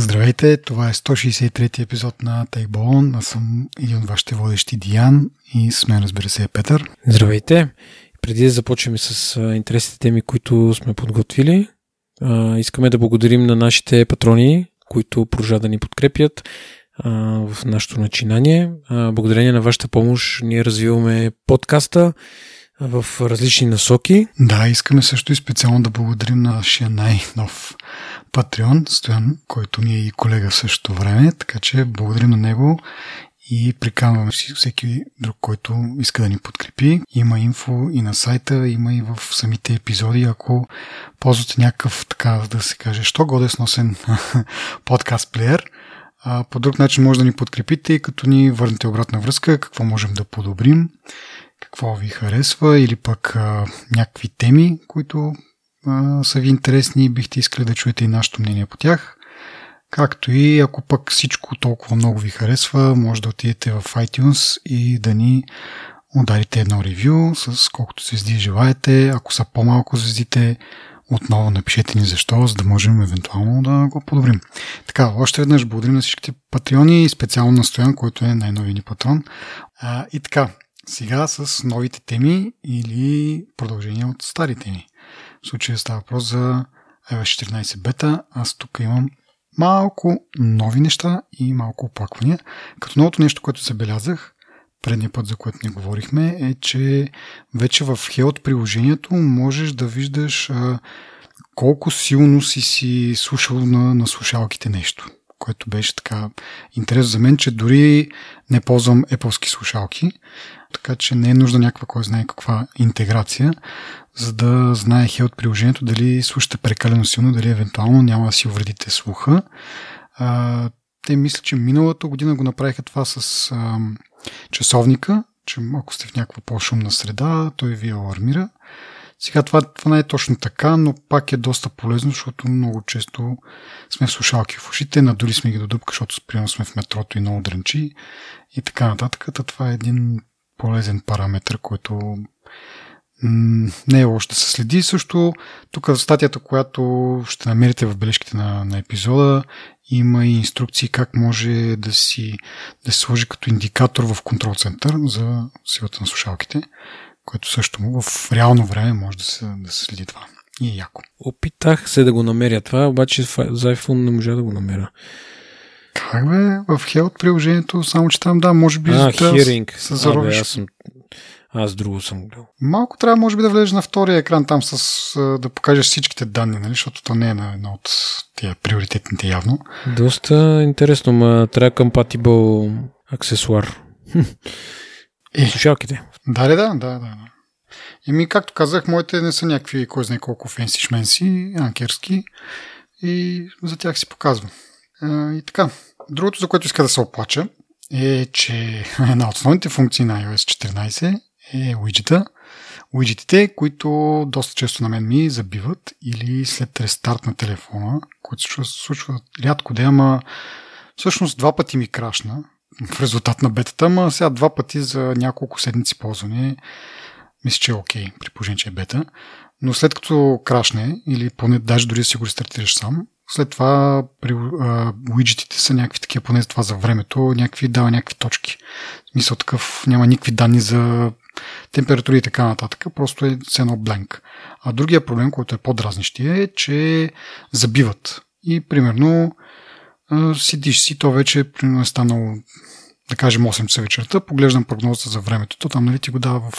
Здравейте, това е 163 епизод на Тейболон. Аз съм един от вашите водещи Диан и с мен разбира се е Петър. Здравейте! Преди да започнем с интересните теми, които сме подготвили, искаме да благодарим на нашите патрони, които продължават да ни подкрепят в нашето начинание. Благодарение на вашата помощ ние развиваме подкаста в различни насоки. Да, искаме също и специално да благодарим на нашия най-нов Патреон, Стоян, който ни е и колега в същото време, така че благодарим на него и приканваме всеки друг, който иска да ни подкрепи. Има инфо и на сайта, има и в самите епизоди. Ако ползвате някакъв, така да се каже, що годе сносен подкаст плеер, по друг начин може да ни подкрепите и като ни върнете обратна връзка, какво можем да подобрим, какво ви харесва или пък а, някакви теми, които са ви интересни и бихте искали да чуете и нашето мнение по тях. Както и ако пък всичко толкова много ви харесва, може да отидете в iTunes и да ни ударите едно ревю с колкото звезди желаете. Ако са по-малко звездите, отново напишете ни защо, за да можем евентуално да го подобрим. Така, още веднъж благодарим на всичките патреони и специално на Стоян, който е най-нови ни патрон. А, и така, сега с новите теми или продължение от стари теми. В случая става въпрос за iOS 14 бета. Аз тук имам малко нови неща и малко оплаквания. Като новото нещо, което забелязах, предния път, за което не говорихме, е, че вече в Health приложението можеш да виждаш а, колко силно си си слушал на, на слушалките нещо. Което беше така интересно за мен, че дори не ползвам Apple слушалки, така че не е нужда някаква, кой знае каква интеграция, за да знае Health приложението дали слушате прекалено силно, дали евентуално няма да си увредите слуха. Те мисля, че миналата година го направиха това с а, часовника, че ако сте в някаква по-шумна среда, той ви алармира. Сега това, това не е точно така, но пак е доста полезно, защото много често сме в слушалки в ушите, надори сме ги до дупка, защото примерно сме в метрото и много дрънчи и така нататък. Това е един полезен параметр, който не е лошо да се следи. Също тук статията, която ще намерите в бележките на, на епизода, има и инструкции как може да си да се сложи като индикатор в контрол център за силата на слушалките, което също в реално време може да се, да се следи това. И е яко. Опитах се да го намеря това, обаче за iPhone не можа да го намеря. Как бе? В Health приложението, само че там, да, може би... А, Hearing. С заробиш. аз съм аз друго съм гледал. Малко трябва, може би, да влезеш на втория екран там с да покажеш всичките данни, нали? защото то не е на едно от тия приоритетните явно. Доста интересно, ма трябва компатибъл аксесуар. Е, Слушалките. Да, да, да, да, да. Еми, както казах, моите не са някакви, кой знае колко фенси шменси, анкерски и за тях си показвам. и така, другото, за което иска да се оплача, е, че една от основните функции на iOS 14 е уиджета. Уиджетите, които доста често на мен ми забиват или след рестарт на телефона, което се случва рядко да, ама всъщност два пъти ми крашна в резултат на бетата, ама сега два пъти за няколко седмици ползване мисля, че е окей, при положение, че е бета. Но след като крашне, или поне даже дори да си го рестартираш сам, след това при уиджетите са някакви такива, поне за това за времето, някакви дава някакви точки. В смисъл такъв, няма никакви данни за температури и така нататък, просто е с едно бленк. А другия проблем, който е по-дразнищия е, че забиват. И примерно сидиш си, то вече примерно е станало да кажем 8 часа вечерта, поглеждам прогнозата за времето, то там нали, ти го дава в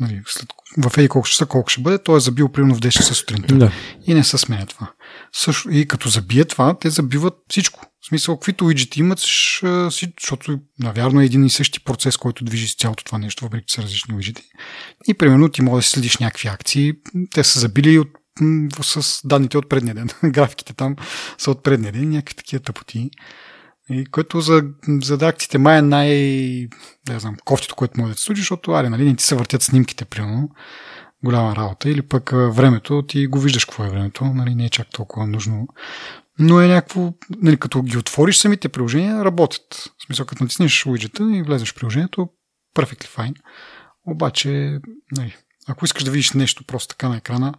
нали, след, в ей колко часа колко ще бъде, той е забил примерно в 10 часа сутринта. Да. И не се сменя това. Също, и като забие това, те забиват всичко. В смисъл, каквито уиджети имат, защото навярно е един и същи процес, който движи цялото това нещо, въпреки че са различни уиджети. И примерно ти можеш да следиш някакви акции. Те са забили от, с данните от предния ден. Графиките там са от предния ден, някакви такива тъпоти. И което за, за акциите май е най... Не знам, кофтито, което може да се случи, защото аре, нали, не ти се въртят снимките, примерно голяма работа. Или пък времето, ти го виждаш какво е времето, нали, не е чак толкова нужно. Но е някакво, нали, като ги отвориш самите приложения, работят. В смисъл, като натиснеш уиджета и влезеш в приложението, perfectly fine. Обаче, нали, ако искаш да видиш нещо просто така на екрана,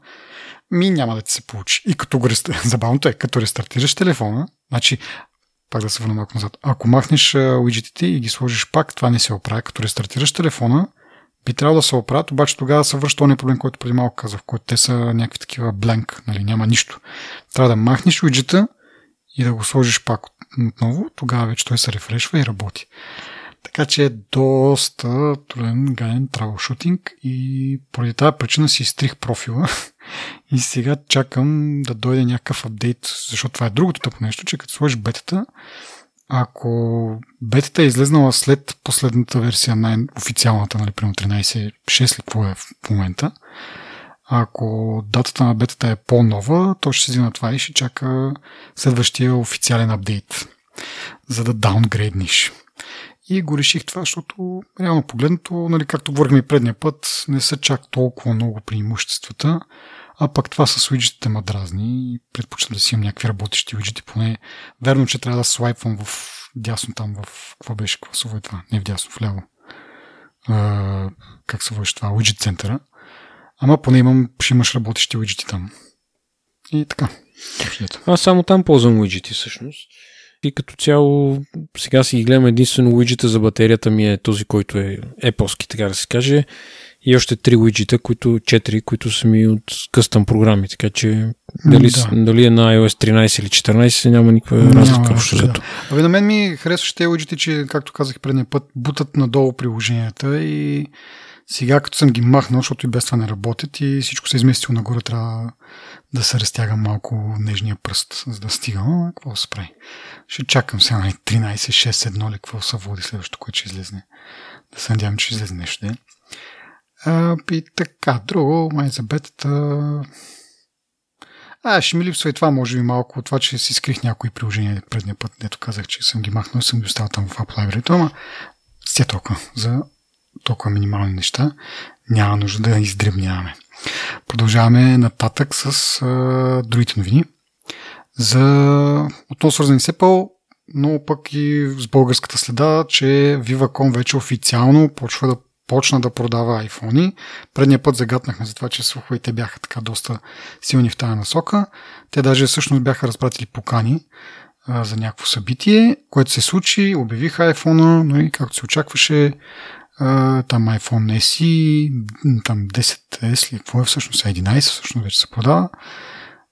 ми няма да ти се получи. И като го рест... забавното е, като рестартираш телефона Значи, пак да се върна малко назад. Ако махнеш уиджетите и ги сложиш пак, това не се оправя. Като рестартираш телефона, би трябвало да се оправят, обаче тогава се връща този проблем, който преди малко казах, който те са някакви такива бленк, нали, няма нищо. Трябва да махнеш уиджета и да го сложиш пак отново, тогава вече той се рефрешва и работи. Така че е доста труден, гаден траблшутинг и поради тази причина си изтрих профила и сега чакам да дойде някакъв апдейт, защото това е другото тъпо нещо, че като сложиш бетата, ако бетата е излезнала след последната версия, най-официалната, нали, примерно 13.6 ли какво е в момента, ако датата на бетата е по-нова, то ще седи на това и ще чака следващия официален апдейт, за да даунгрейдниш. И го реших това, защото реално погледнато, нали, както говорихме и предния път, не са чак толкова много преимуществата, а пък това с уиджетите ма дразни предпочитам да си имам някакви работещи уиджети, поне верно, че трябва да слайпвам в дясно там, в какво беше, се това, не в дясно, в ляво. А, как се води това, уиджет центъра. Ама поне имам, ще имаш работещи уиджети там. И така. Аз само там ползвам уиджети всъщност. И като цяло, сега си ги гледам единствено уиджета за батерията ми е този, който е епоски, така да се каже. И още три уиджета, които, четири, които са ми от къстъм програми, така че дали, да. дали е на iOS 13 или 14 няма никаква няма, разлика. Общо да. Абе, на мен ми харесваше тези уиджети, че, както казах предния път, бутат надолу приложенията и сега като съм ги махнал, защото и без това не работят и всичко се е изместило нагоре, трябва да се разтяга малко нежния пръст, за да стига. Но, какво се прави? Ще чакам сега на 13, 6, 1 ли, какво се води следващото, което ще излезне. Да се надявам, че ще излезе нещо. Не? А, и така, друго, май за бетата... А, ще ми липсва и това, може би малко, от това, че си скрих някои приложения предния път, дето казах, че съм ги махнал, съм ги оставил там в Apple Library, ама с толкова за толкова минимални неща, няма нужда да издребняваме. Продължаваме нататък с а, другите новини. За отново свързани с Apple, но пък и с българската следа, че Viva.com вече официално почва да почна да продава iPhone. Предния път загатнахме за това, че слуховете бяха така доста силни в тази насока. Те даже всъщност бяха разпратили покани а, за някакво събитие, което се случи, обявиха iPhone, но и както се очакваше, там iPhone SE, там 10S ли, какво е всъщност, 11 всъщност вече се продава.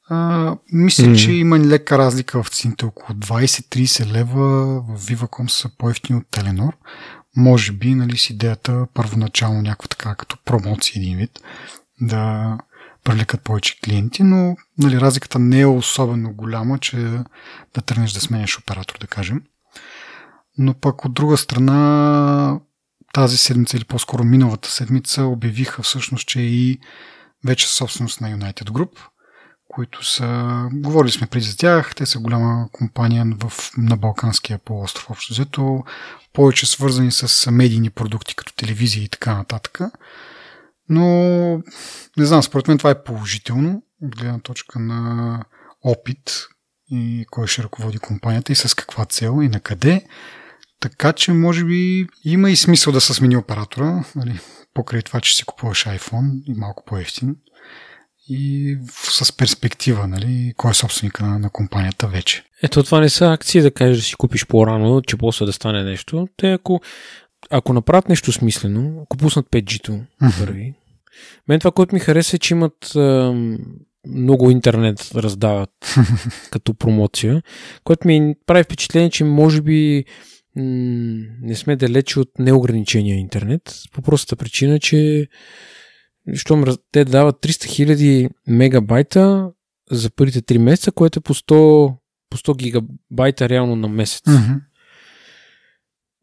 А, мисля, mm. че има лека разлика в цените, около 20-30 лева в Viva.com са по-ефтини от Telenor. Може би, нали, с идеята първоначално някаква така като промоция един вид, да привлекат повече клиенти, но нали, разликата не е особено голяма, че да тръгнеш да сменяш оператор, да кажем. Но пък от друга страна тази седмица или по-скоро миналата седмица обявиха всъщност, че и вече собственост на United Group, които са, говорили сме преди за тях, те са голяма компания в, на Балканския полуостров, общо взето, повече свързани с медийни продукти, като телевизия и така нататък. Но, не знам, според мен това е положително, от гледна точка на опит и кой ще ръководи компанията и с каква цел и на къде. Така че, може би, има и смисъл да се смени оператора, нали, покрай това, че си купуваш iPhone и малко по-ефтин. И с перспектива, нали, кой е собственика на, на компанията вече. Ето това не са акции да кажеш да си купиш по-рано, че после да стане нещо. Те ако, ако направят нещо смислено, ако пуснат 5G-то първи, мен това, което ми хареса е, че имат а, много интернет раздават като промоция, което ми прави впечатление, че може би не сме далече от неограничения интернет, по простата причина, че щом те дават 300 000 мегабайта за първите 3 месеца, което е по 100, по 100 гигабайта реално на месец. Mm-hmm.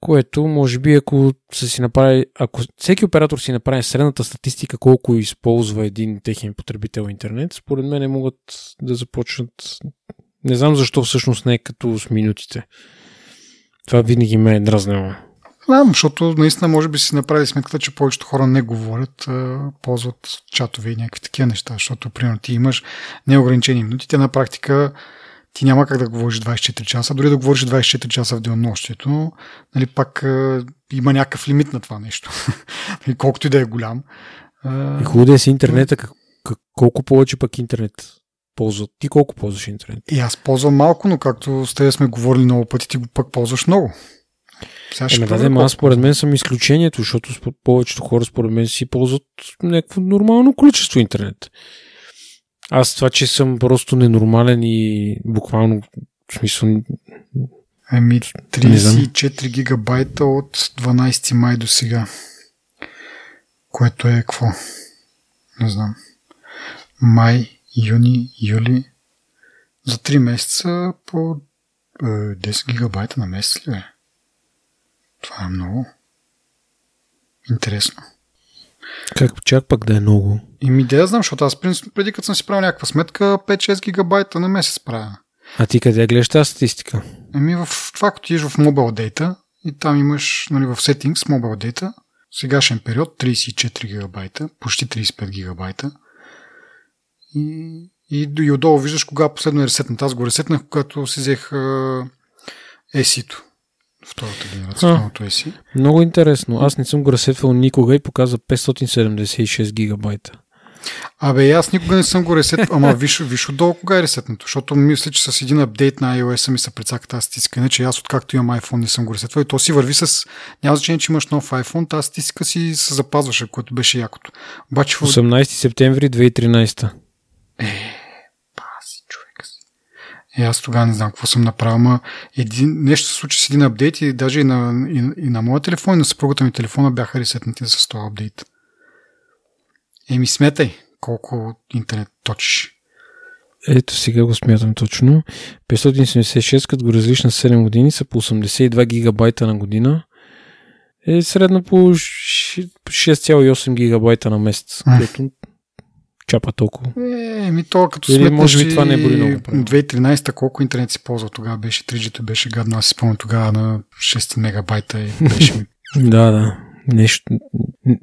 Което, може би, ако са си направи, ако всеки оператор си направи средната статистика колко използва един техен потребител интернет, според мен могат да започнат. Не знам защо всъщност не е като с минутите. Това винаги ме е дразнило. Да, защото наистина може би си направили сметката, че повечето хора не говорят, ползват чатове и някакви такива неща, защото, примерно, ти имаш неограничени минути, те на практика ти няма как да говориш 24 часа, дори да говориш 24 часа в денонощието, нали, пак а, има някакъв лимит на това нещо. и колкото и да е голям. И хубаво да е с интернета, колко повече пък интернет ползват. Ти колко ползваш интернет? И аз ползвам малко, но както с тебе сме говорили много пъти, ти го пък ползваш много. Сега Еме, да, аз според мен съм изключението, защото повечето хора според мен си ползват някакво нормално количество интернет. Аз това, че съм просто ненормален и буквално в смисъл... Ами 34 гигабайта от 12 май до сега. Което е какво? Не знам. Май, юни, юли. За 3 месеца по 10 е, гигабайта на месец ли е? Това е много. Интересно. Как чак пък да е много? И ми да знам, защото аз преди като съм си правил някаква сметка, 5-6 гигабайта на месец правя. А ти къде гледаш тази статистика? Еми в това, като идеш в Mobile Data и там имаш нали, в Settings Mobile Data сегашен период 34 гигабайта, почти 35 гигабайта. И, и, и отдолу виждаш кога последно е ресетнат. Аз го ресетнах, когато си взех ESI-то. Втората генерация, второто ESI. Много интересно. Аз не съм го ресетвал никога и показва 576 гигабайта. Абе, аз никога не съм го ресет, ама виж, виж отдолу кога е ресетнато, защото мисля, че с един апдейт на iOS ми се прецака тази статистика. Не, че аз откакто имам iPhone не съм го ресетвал и то си върви с... Няма значение, че имаш нов iPhone, тази статистика си се запазваше, което беше якото. Обаче, 18 септември 2013. Е. Е, аз тогава не знам какво съм направил, ама един, нещо се случи с един апдейт и даже и на, и, и на моя телефон, и на съпругата ми телефона бяха ресетнати с този апдейт. Еми, сметай колко интернет точиш. Ето сега го смятам точно. 576, като го разлиш на 7 години, са по 82 гигабайта на година. Е средно по 6,8 гигабайта на месец, което чапа толкова. Е, ми то като Или може би това не е били много. 2013 колко интернет си ползва тогава беше 3G, беше гадно. Аз си спомням тогава на 6 мегабайта и беше ми... да, да нещо.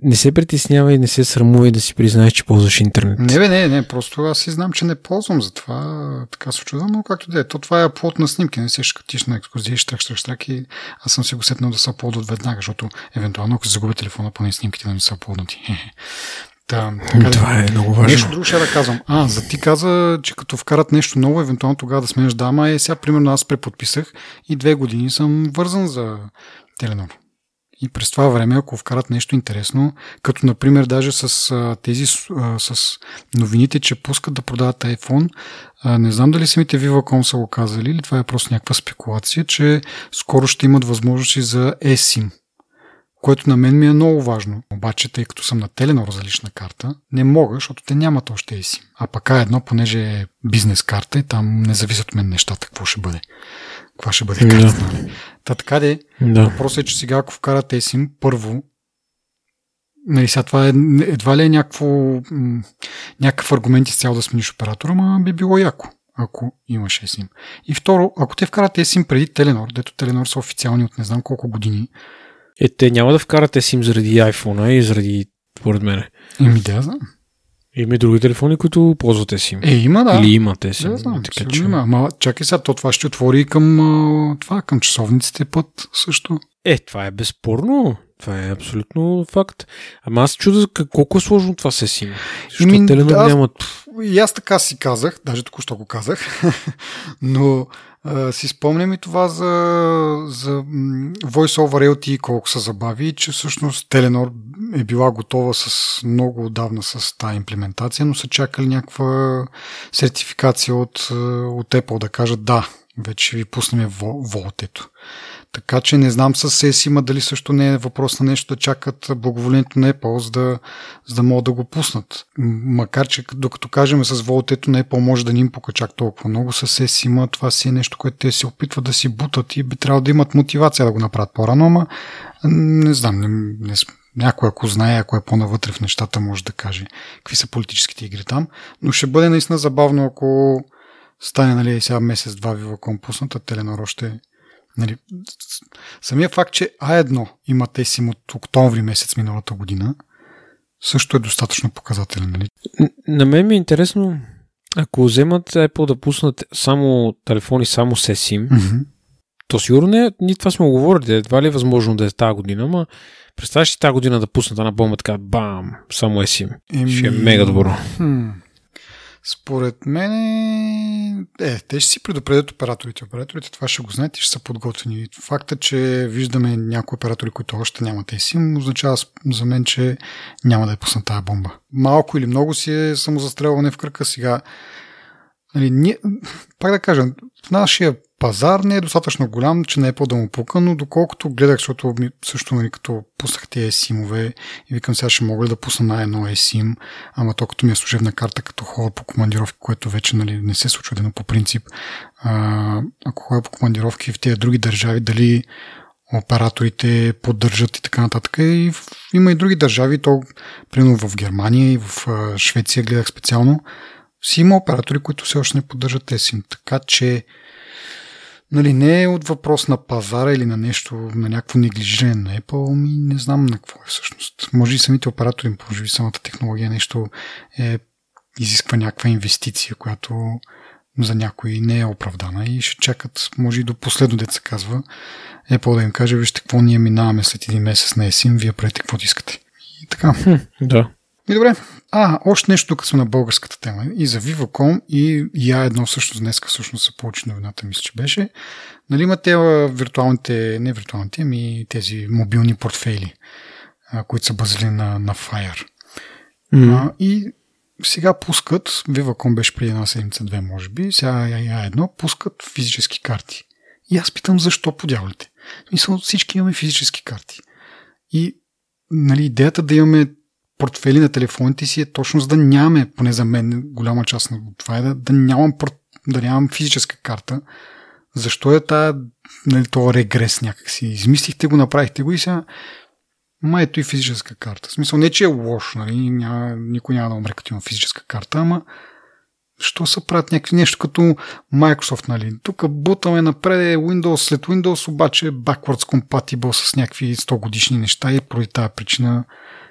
Не се притеснява и не се срамува и да си признаеш, че ползваш интернет. Не, бе, не, не, просто аз си знам, че не ползвам, затова така се чудвам, но както да е. То това е плод на снимки, не се шкатиш на екскурзия, штрак, штрак, штрак и аз съм си го сетнал да се аплодват веднага, защото евентуално ако загубя телефона, поне снимките да ми са аплоднати. Да, така, Това е много важно. Нещо друго ще да казвам. А, за ти каза, че като вкарат нещо ново, евентуално тогава да сменяш дама, е сега примерно аз преподписах и две години съм вързан за Теленор. И през това време, ако вкарат нещо интересно, като например даже с а, тези а, с новините, че пускат да продават iPhone, а, не знам дали самите Viva.com са го казали или това е просто някаква спекулация, че скоро ще имат възможности за eSIM, което на мен ми е много важно. Обаче, тъй като съм на Теленор за лична карта, не мога, защото те нямат още eSIM. А пък едно, понеже е бизнес карта и там не зависят от мен нещата, какво ще бъде. Каква ще бъде картата. Да. Та така де, да. въпросът е, че сега ако вкарате eSIM, първо, нали, сега това е, едва ли е някакво, някакъв аргумент изцяло да смениш оператора, ама би било яко, ако имаш eSIM. И второ, ако те вкарате eSIM преди Теленор, дето Теленор са официални от не знам колко години. Е, те няма да вкарате eSIM заради iPhone и заради, според мен. Еми да, знам. Има и други телефони, които ползвате SIM. Е, има, да. Или имате SIM. Да, знам, така, че... има. Ама чакай сега, то това ще отвори и към, това, към часовниците път също. Е, това е безспорно. Това е абсолютно факт. Ама аз чуда колко е сложно това с SIM. Защото Ими, Теленор аз, нямат... И аз така си казах, даже току-що го казах, но си спомням и това за, за Voice over LTE колко се забави, че всъщност Теленор е била готова с много отдавна с тази имплементация, но са чакали някаква сертификация от, от Apple да кажат да, вече ви пуснем волтето. Така че не знам с SES има дали също не е въпрос на нещо да чакат благоволението на Apple, за да, за да могат да го пуснат. Макар, че докато кажем с волтето на Apple може да ни им пука толкова много, с SES има това си е нещо, което те се опитват да си бутат и би трябвало да имат мотивация да го направят по-рано, ама не знам, не, не, някой ако знае, ако е по-навътре в нещата, може да каже какви са политическите игри там. Но ще бъде наистина забавно, ако стане нали, сега месец-два Viva.com пусната, Теленор още Нали, самия факт, че А1 има тесим от октомври месец миналата година, също е достатъчно показателен. Нали? На мен ми е интересно, ако вземат Apple да пуснат само телефони само с SIM, mm-hmm. то сигурно не, ние това сме говорили, едва ли е възможно да е тази година, но представяш си тази година да пуснат една бомба така, бам, само SIM. Еми... Ще е мега добро. Хм. Според мен е, те ще си предупредят операторите. Операторите това ще го знаят и ще са подготвени. Факта, че виждаме някои оператори, които още нямат eSIM, означава за мен, че няма да е пусна тази бомба. Малко или много си е самозастрелване в кръка сега. Нали, ние, пак да кажа, нашия пазар не е достатъчно голям, че не е по-да му пука, но доколкото гледах, защото също нали, като пуснах тези симове и викам сега ще мога ли да пусна на едно eSIM, ама то като ми е служебна карта, като хора по командировки, което вече нали, не се случва, но по принцип, а, ако ходя по командировки в тези други държави, дали операторите поддържат и така нататък. И в, има и други държави, то примерно в Германия и в Швеция гледах специално, си има оператори, които все още не поддържат eSIM. Така че нали, не е от въпрос на пазара или на нещо, на някакво неглижиране на Apple, ми не знам на какво е всъщност. Може и самите оператори, може би самата технология нещо е, изисква някаква инвестиция, която за някои не е оправдана и ще чакат, може и до последно се казва, Apple да им каже, вижте какво ние минаваме след един месец на есим, вие правите каквото искате. И така. Хм, да. И добре. А, още нещо, като сме на българската тема. И за Viva.com и я едно всъщност днес всъщност се получи новината, мисля, че беше. Нали има те виртуалните, не виртуалните, ами тези мобилни портфейли, които са базили на, на Fire. Mm. А, и сега пускат, Viva.com беше преди една седмица, две може би, сега я едно, пускат физически карти. И аз питам защо подявалите. Мисля, всички имаме физически карти. И нали, идеята да имаме портфели на телефоните си е точно за да нямаме, поне за мен, голяма част на това е да, да нямам, да нямам физическа карта. Защо е тази, нали, това регрес някакси? Измислихте го, направихте го и сега Ма ето и физическа карта. В смисъл не, че е лошо, нали? Няма, никой няма да умре като има физическа карта, ама що се правят някакви нещо като Microsoft, нали? Тук бутаме напред е Windows след Windows, обаче backwards compatible с някакви 100 годишни неща и поради тази причина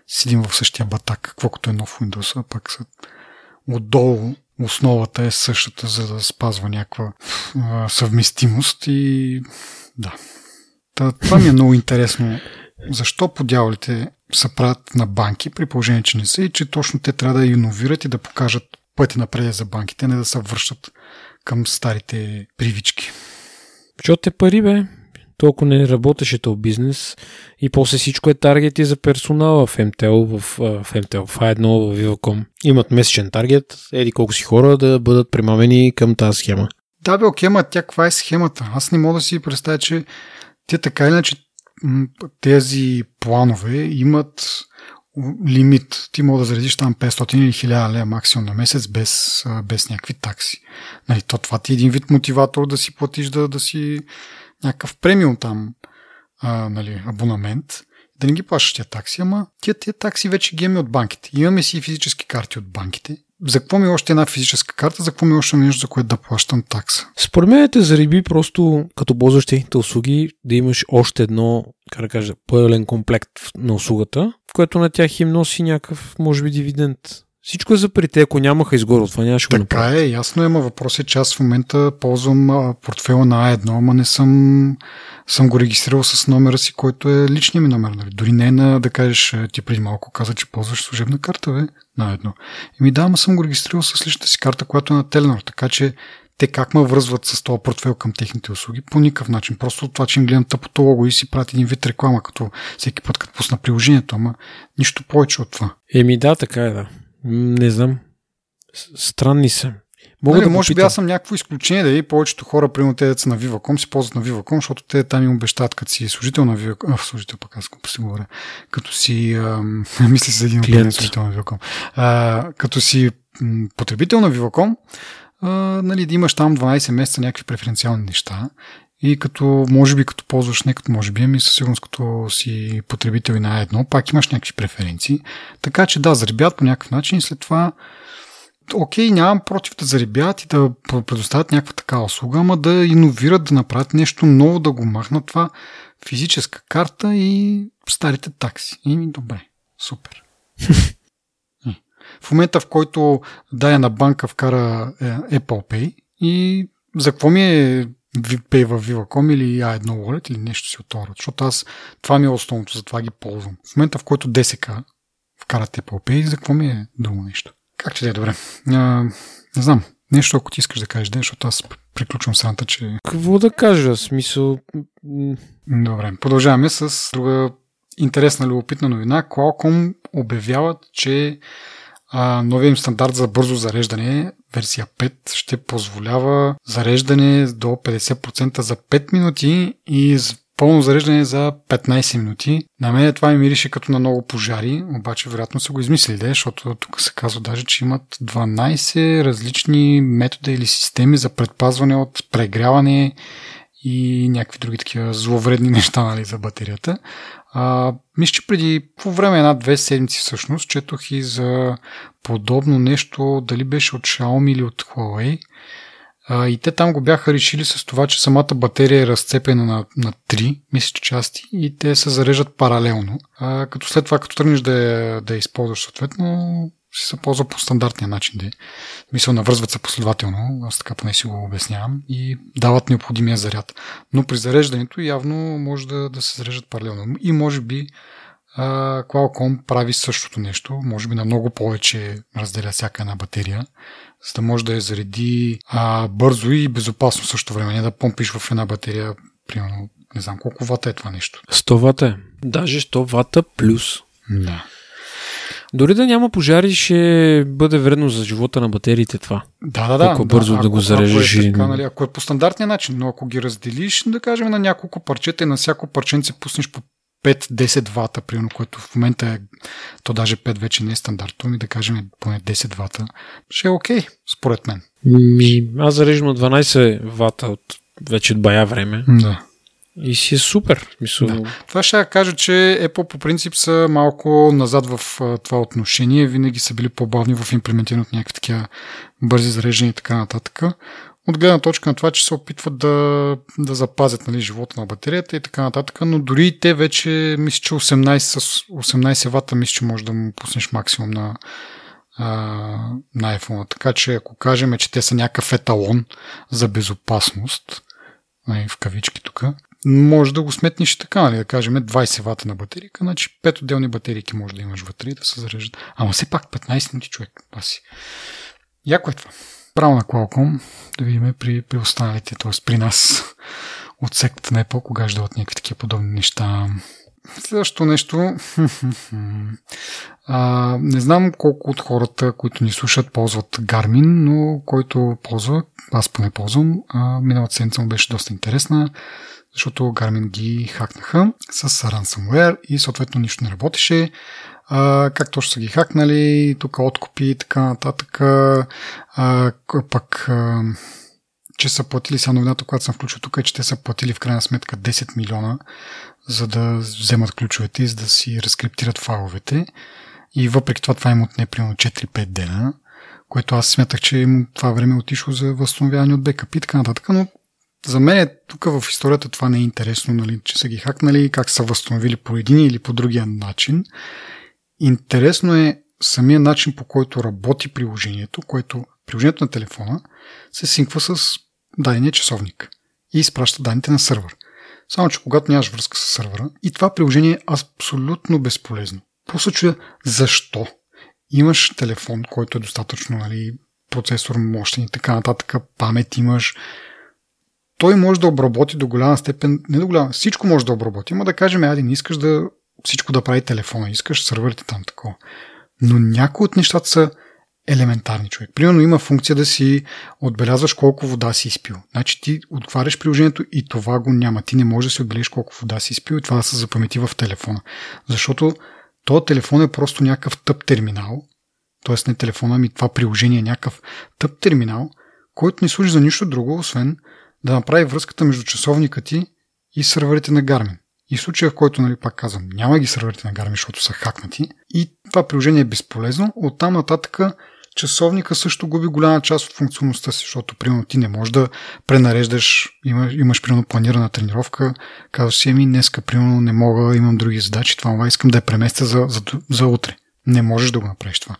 седим в същия батак, какво като е нов Windows, а пак са отдолу основата е същата, за да спазва някаква съвместимост и да. Та, това ми е много интересно. Защо подявалите са правят на банки, при положение, че не са и че точно те трябва да иновират и да покажат пътя напред за банките, не да се връщат към старите привички. Защото те пари, бе толкова не работеше този бизнес и после всичко е таргети за персонала в MTL, в, в MTL, в A1, в Viva.com. Имат месечен таргет, еди колко си хора да бъдат примамени към тази схема. Да, бе, окей, ма тя каква е схемата? Аз не мога да си представя, че те така иначе тези планове имат лимит. Ти мога да заредиш там 500 или 1000 лева максимум на месец без, без някакви такси. Нали, то това ти е един вид мотиватор да си платиш да, да си някакъв премиум там а, нали, абонамент, да не ги плащаш тия такси, ама тия, тия такси вече ги имаме от банките. Имаме си и физически карти от банките. За какво ми е още една физическа карта, за какво ми е още нещо, за което да плащам такса? Според мен те зариби просто като ползваш техните услуги да имаш още едно, как да кажа, пълен комплект на услугата, което на тях им носи някакъв, може би, дивиденд. Всичко е за пари. Те, ако нямаха изгоро, това нямаше го Така е, ясно е, ма въпрос е, че аз в момента ползвам портфела на A1, ама не съм, съм го регистрирал с номера си, който е личният ми номер. Нали? Дори не е на, да кажеш, ти преди малко каза, че ползваш служебна карта, бе, на едно. И ми да, ама съм го регистрирал с личната си карта, която е на Теленор, така че те как ме връзват с този портфел към техните услуги? По никакъв начин. Просто това, че им гледам тъпото лого и си правят един вид реклама, като всеки път, като пусна приложението, ама нищо повече от това. Еми да, така е, да. Не знам. Странни са. Мога нали, да може би аз съм някакво изключение, да и повечето хора, примерно те деца на Viva.com, си ползват на Viva.com, защото те там им обещават, като си служител на Viva.com, а, служител пък аз си говоря, като си, ам, мисля за един от служител на Viva.com, а, като си м, потребител на Viva.com, а, нали, да имаш там 12 месеца някакви преференциални неща и като, може би, като ползваш, не като може би, ами със сигурност като си потребител и на едно, пак имаш някакви преференции. Така че да, заребят по някакъв начин и след това окей, нямам против да заребят и да предоставят някаква такава услуга, ама да иновират, да направят нещо ново, да го махнат това физическа карта и старите такси. И добре, супер. в момента, в който дая на банка вкара е, Apple Pay и за какво ми е Pay в Viva.com или A1 Wallet или нещо си от това. Защото аз, това ми е основното, затова ги ползвам. В момента, в който DSK вкарат Apple Pay, за какво ми е друго нещо? Както да е, добре. А, не знам, нещо ако ти искаш да кажеш, да, защото аз приключвам сраната, че... Какво да кажа? Смисъл... Добре, продължаваме с друга интересна, любопитна новина. Qualcomm обявяват, че а, новия им стандарт за бързо зареждане, версия 5, ще позволява зареждане до 50% за 5 минути и пълно зареждане за 15 минути. На мен това ми мирише като на много пожари, обаче вероятно са го измислили, защото тук се казва даже, че имат 12 различни метода или системи за предпазване от прегряване и някакви други такива зловредни неща нали, за батерията. А, мисля, че преди по време една-две седмици всъщност четох и за подобно нещо, дали беше от Xiaomi или от Huawei. А, и те там го бяха решили с това, че самата батерия е разцепена на, на три, мисля, части и те се зареждат паралелно. А, като след това, като тръгнеш да да я използваш съответно, си се ползва по стандартния начин. Да. Мисъл, навързват се последователно, аз така поне си го обяснявам, и дават необходимия заряд. Но при зареждането явно може да, да се зареждат паралелно. И може би Qualcomm прави същото нещо, може би на много повече разделя всяка една батерия, за да може да я зареди а, бързо и безопасно също време, не да помпиш в една батерия, примерно, не знам колко вата е това нещо. 100 вата е. Даже 100 вата плюс. Да. Дори да няма пожари, ще бъде вредно за живота на батериите това. Да, да, да. Колко бързо да, да го зарежеш. Ако е, така, нали, ако е по стандартния начин, но ако ги разделиш, да кажем на няколко парчета и на всяко парченце пуснеш по 5-10 вата, примерно, което в момента е, то даже 5 вече не е стандартно, ми да кажем поне 10 вата, ще е окей, okay, според мен. Ми, аз зареждам 12 вата от вече от бая време. Да. И си е супер. Мисъл... Да. Това ще кажа, че Apple по принцип са малко назад в това отношение. Винаги са били по-бавни в имплементирането някакви такива бързи зареждания и така нататък. От гледна точка на това, че се опитват да, да запазят нали, живота на батерията и така нататък, но дори и те вече, мисля, че 18, с 18 вата, мисля, че може да му пуснеш максимум на, на iPhone. Така че ако кажем, че те са някакъв еталон за безопасност, нали, в кавички тук, може да го сметнеш така, нали, да кажем 20 вата на батерика, значи 5 отделни батерийки може да имаш вътре и да се зареждат. Ама все пак 15 минути човек, паси. Яко е това. Право на Qualcomm, да видим при, при останалите, т.е. при нас от сектата на Apple, кога ще дават някакви такива подобни неща. Следващото нещо, а, не знам колко от хората, които ни слушат, ползват Garmin, но който ползва, аз поне ползвам, а, миналата седмица му беше доста интересна защото Garmin ги хакнаха с ransomware и съответно нищо не работеше. А, как точно са ги хакнали, тук откупи и така нататък. А, пък а, че са платили, сега новината, която съм включил тук е, че те са платили в крайна сметка 10 милиона, за да вземат ключовете и за да си разкриптират файловете. И въпреки това, това им отне примерно 4-5 дена, което аз смятах, че им това време е отишло за възстановяване от бекап и така нататък, но за мен е, тук в историята това не е интересно, нали, че са ги хакнали, как са възстановили по един или по другия начин. Интересно е самия начин по който работи приложението, което приложението на телефона се синква с дадения часовник и изпраща данните на сървър. Само, че когато нямаш връзка с сървъра и това приложение е абсолютно безполезно. Просто чуя защо. Имаш телефон, който е достатъчно нали, процесор мощен и така нататък, памет имаш, той може да обработи до голяма степен, не до голяма, всичко може да обработи, но да кажем, ади, не искаш да всичко да прави телефона, искаш сървърите там такова. Но някои от нещата са елементарни човек. Примерно има функция да си отбелязваш колко вода си изпил. Значи ти отваряш приложението и това го няма. Ти не можеш да си отбележиш колко вода си изпил и това да се запамети в телефона. Защото този телефон е просто някакъв тъп терминал, т.е. не телефона, ами това приложение е някакъв тъп терминал, който не служи за нищо друго, освен да направи връзката между часовника ти и сървърите на Garmin. И в случая, в който, нали, пак казвам, няма ги сървърите на Garmin, защото са хакнати, и това приложение е безполезно, оттам нататък часовника също губи голяма част от функционалността си, защото, примерно, ти не можеш да пренареждаш, имаш, имаш примерно, планирана тренировка, казваш си, ами, днеска, примерно, не мога, имам други задачи, това искам да я преместя за, за, за утре. Не можеш да го направиш това.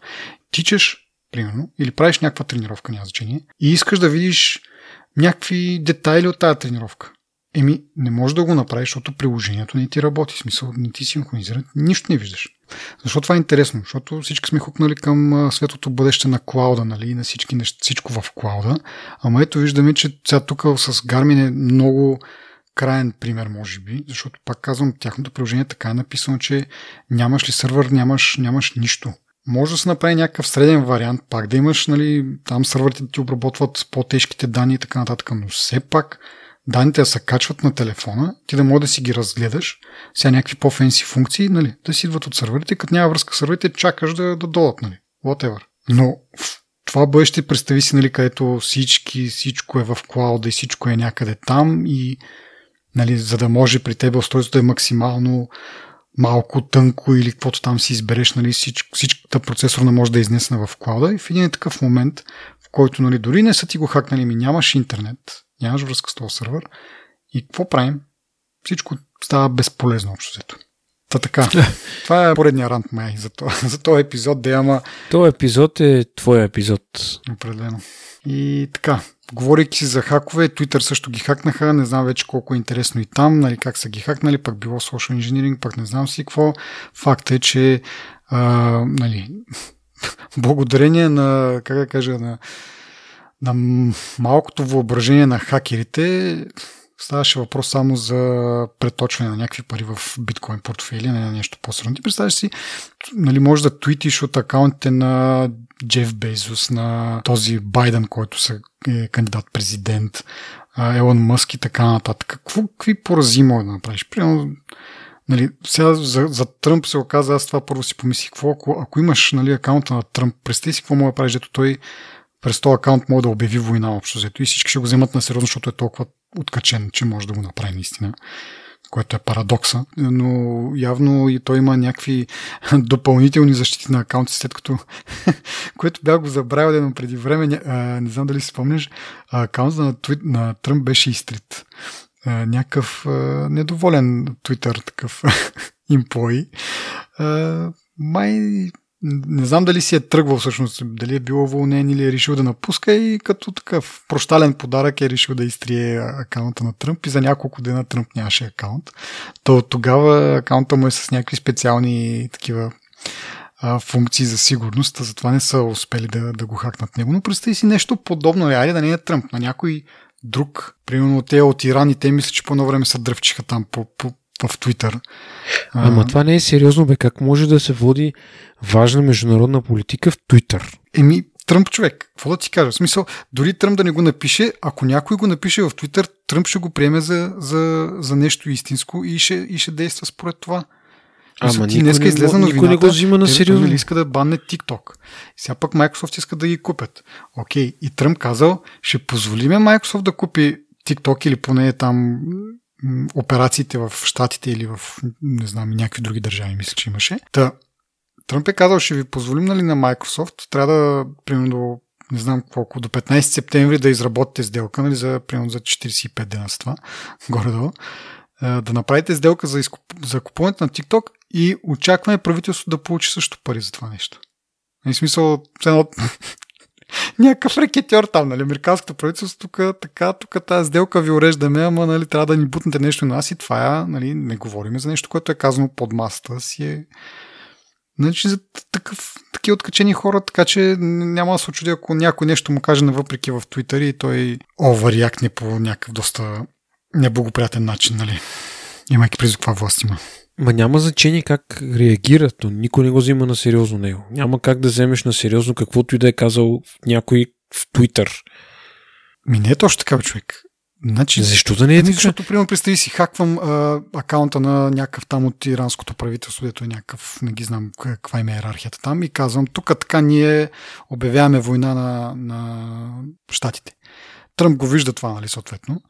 Тичаш, примерно, или правиш някаква тренировка, няма значение, и искаш да видиш някакви детайли от тази тренировка. Еми, не можеш да го направиш, защото приложението не ти работи. Смисъл, не ти синхронизира, нищо не виждаш. Защо това е интересно? Защото всички сме хукнали към светлото бъдеще на клауда, нали, на всички неща, всичко в клауда. Ама ето виждаме, че сега тук с Garmin е много краен пример, може би, защото пак казвам, тяхното приложение така е написано, че нямаш ли сървър, нямаш, нямаш нищо. Може да се направи някакъв среден вариант, пак да имаш, нали, там сървърите ти обработват по-тежките данни и така нататък, но все пак данните да се качват на телефона, ти да можеш да си ги разгледаш, сега някакви по-фенси функции, нали, да си идват от сървърите, като няма връзка с сървърите, чакаш да, да долат, нали, whatever. Но в това бъдеще представи си, нали, където всички, всичко е в клауда и всичко е някъде там и нали, за да може при теб устройството да е максимално малко тънко или каквото там си избереш, нали, всичко, всичката процесорна може да е изнесена в клауда и в един такъв момент, в който нали, дори не са ти го хакнали, ми нямаш интернет, нямаш връзка с този сървър и какво правим? Всичко става безполезно общо взето. Та така. Това е поредния рант май за, това, за този епизод, да ама... Този епизод е твой епизод. Определено. И така, говорейки си за хакове, Twitter също ги хакнаха, не знам вече колко е интересно и там, нали, как са ги хакнали, пък било social engineering, пък не знам си какво. Факт е, че а, нали, благодарение на, как да кажа, на, на малкото въображение на хакерите, ставаше въпрос само за преточване на някакви пари в биткоин портфели, на нещо по-сравни. Представяш си, нали, може да твитиш от акаунтите на Джеф Безос, на този Байден, който е кандидат-президент, Елон Мъск и така нататък. Какво, какви порази може да направиш? Примерно, нали, сега за, за Тръмп се оказа, аз това първо си помислих, какво, ако, ако имаш нали, акаунта на Тръмп, представи си какво може да правиш, дето той през този акаунт може да обяви война общо взето и всички ще го вземат на сериозно, защото е толкова откачен, че може да го направи наистина което е парадокса, но явно и той има някакви допълнителни защити на акаунти, след като, което бях го забравил но преди време, не, знам дали си спомняш, акаунт на, на Тръмп беше изтрит. Някакъв недоволен Twitter такъв имплой. Май не знам дали си е тръгвал всъщност, дали е бил уволнен или е решил да напуска и като такъв прощален подарък е решил да изтрие акаунта на Тръмп и за няколко дена Тръмп нямаше акаунт. То от тогава акаунта му е с някакви специални такива а, функции за сигурност, затова не са успели да, да го хакнат него. Но представи си нещо подобно, айде да не е Тръмп, на някой друг, примерно те от Иран и те мисля, че по-ново време са дръвчиха там по, по, в Твитър. Ама а, това не е сериозно, бе. Как може да се води важна международна политика в Твитър? Еми, Тръмп човек, какво да ти кажа? В смисъл, дори Тръмп да не го напише, ако някой го напише в Твитър, Тръмп ще го приеме за, за, за нещо истинско и ще, и ще действа според това. Ама ти днеска излезе новината, никой не го взима на сериозно. Нали иска да банне TikTok. Сега пък Microsoft иска да ги купят. Окей, и Тръмп казал, ще позволиме Microsoft да купи TikTok или поне там операциите в Штатите или в, не знам, някакви други държави, мисля, че имаше. Та, Тръмп е казал, ще ви позволим нали, на Microsoft, трябва да, примерно, до, не знам колко, до 15 септември да изработите сделка, нали, за, примерно, за 45 дена с това, горе-долу, да направите сделка за, изкуп... за купуването на TikTok и очакваме правителството да получи също пари за това нещо. В смисъл, някакъв рекетьор там, нали, американското правителство, тук, така, тук тази сделка ви уреждаме, ама, нали, трябва да ни бутнете нещо на нас и това, е, нали, не говорим за нещо, което е казано под масата си е Значи за такъв, такива откачени хора, така че няма да се очуди, ако някой нещо му каже навъпреки в Твитър и той овърякне по някакъв доста неблагоприятен начин, нали? Имайки през каква власт има. Ма няма значение как реагира, но никой не го взима на сериозно него. Няма как да вземеш на сериозно каквото и да е казал някой в Твитър. Ми не е точно така, човек. Значи, Защо да не е ами, така? Защото, примерно, представи си, хаквам а, акаунта на някакъв там от иранското правителство, дето е някакъв, не ги знам каква им е иерархията там и казвам, тук така ние обявяваме война на, на щатите. Тръмп го вижда това, нали, съответно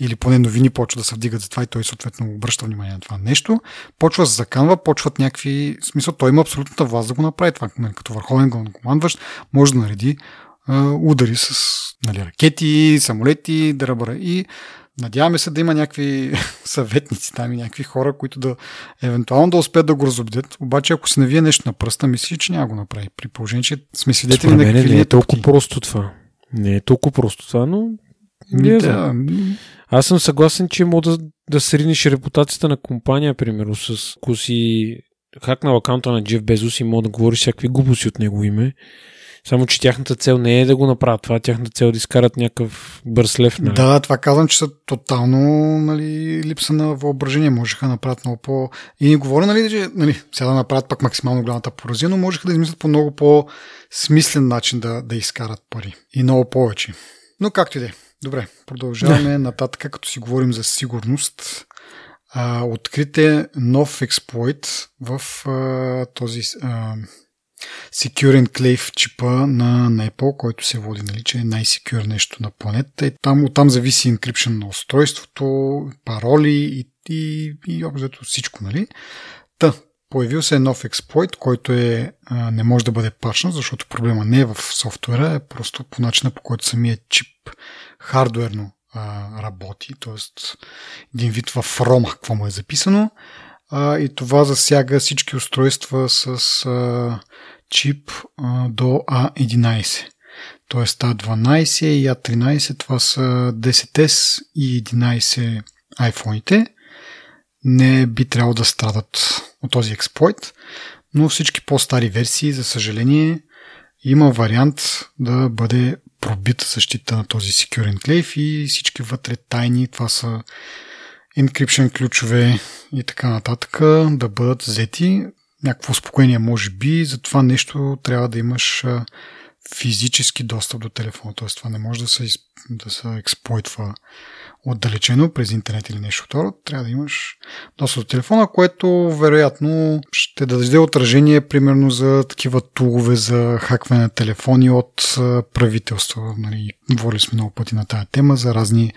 или поне новини почва да се вдигат за това и той съответно обръща внимание на това нещо, почва да се заканва, почват някакви... смисъл, той има абсолютната власт да го направи това. Нали, като върховен главнокомандващ може да нареди а, удари с нали, ракети, самолети, дръбра. И надяваме се да има някакви съветници там и някакви хора, които да евентуално да успеят да го разобедят. Обаче ако се навие нещо на пръста, мисли, че няма го направи. При положение, че сме свидетели на какви не е толкова просто това. Не е толкова просто това, но не да. Аз съм съгласен, че мога да, да сриниш репутацията на компания, примерно, с ако си хакнал акаунта на Джеф Безос и мога да говориш всякакви глупости от него име. Само, че тяхната цел не е да го направят това, тяхната цел е да изкарат някакъв бърз лев. Нали? Да, това казвам, че са тотално нали, липса на въображение. Можеха да направят много по... И не говоря, нали, че нали, сега да направят пак максимално голямата поразия, но можеха да измислят по много по-смислен начин да, да изкарат пари. И много повече. Но както и да е. Добре, продължаваме да. нататък, като си говорим за сигурност. А, открит е нов експлойт в а, този а, Secure Enclave чипа на, на Apple, който се води, нали, че е най-секюр нещо на планетата. И там, оттам зависи encryption на устройството, пароли и, и, и обзето всичко, нали. Та, появил се нов експлойт, който е, а, не може да бъде пачнат, защото проблема не е в софтуера, е просто по начина по който самия чип хардуерно а, работи, т.е. един вид в рома, какво му е записано. А, и това засяга всички устройства с а, чип а, до A11. Тоест A12 и A13, това са 10S и 11 iPhone-ите. Не би трябвало да страдат от този експлойт, но всички по-стари версии, за съжаление, има вариант да бъде пробита защита на този Secure Enclave и всички вътре тайни, това са encryption ключове и така нататък, да бъдат взети някакво успокоение, може би, за това нещо трябва да имаш физически достъп до телефона. Т.е. това не може да се, да се експлойтва отдалечено през интернет или нещо второ. Трябва да имаш достъп до телефона, което вероятно ще даде отражение примерно за такива тулове за хакване на телефони от правителства. Нали, говорили сме много пъти на тази тема за разни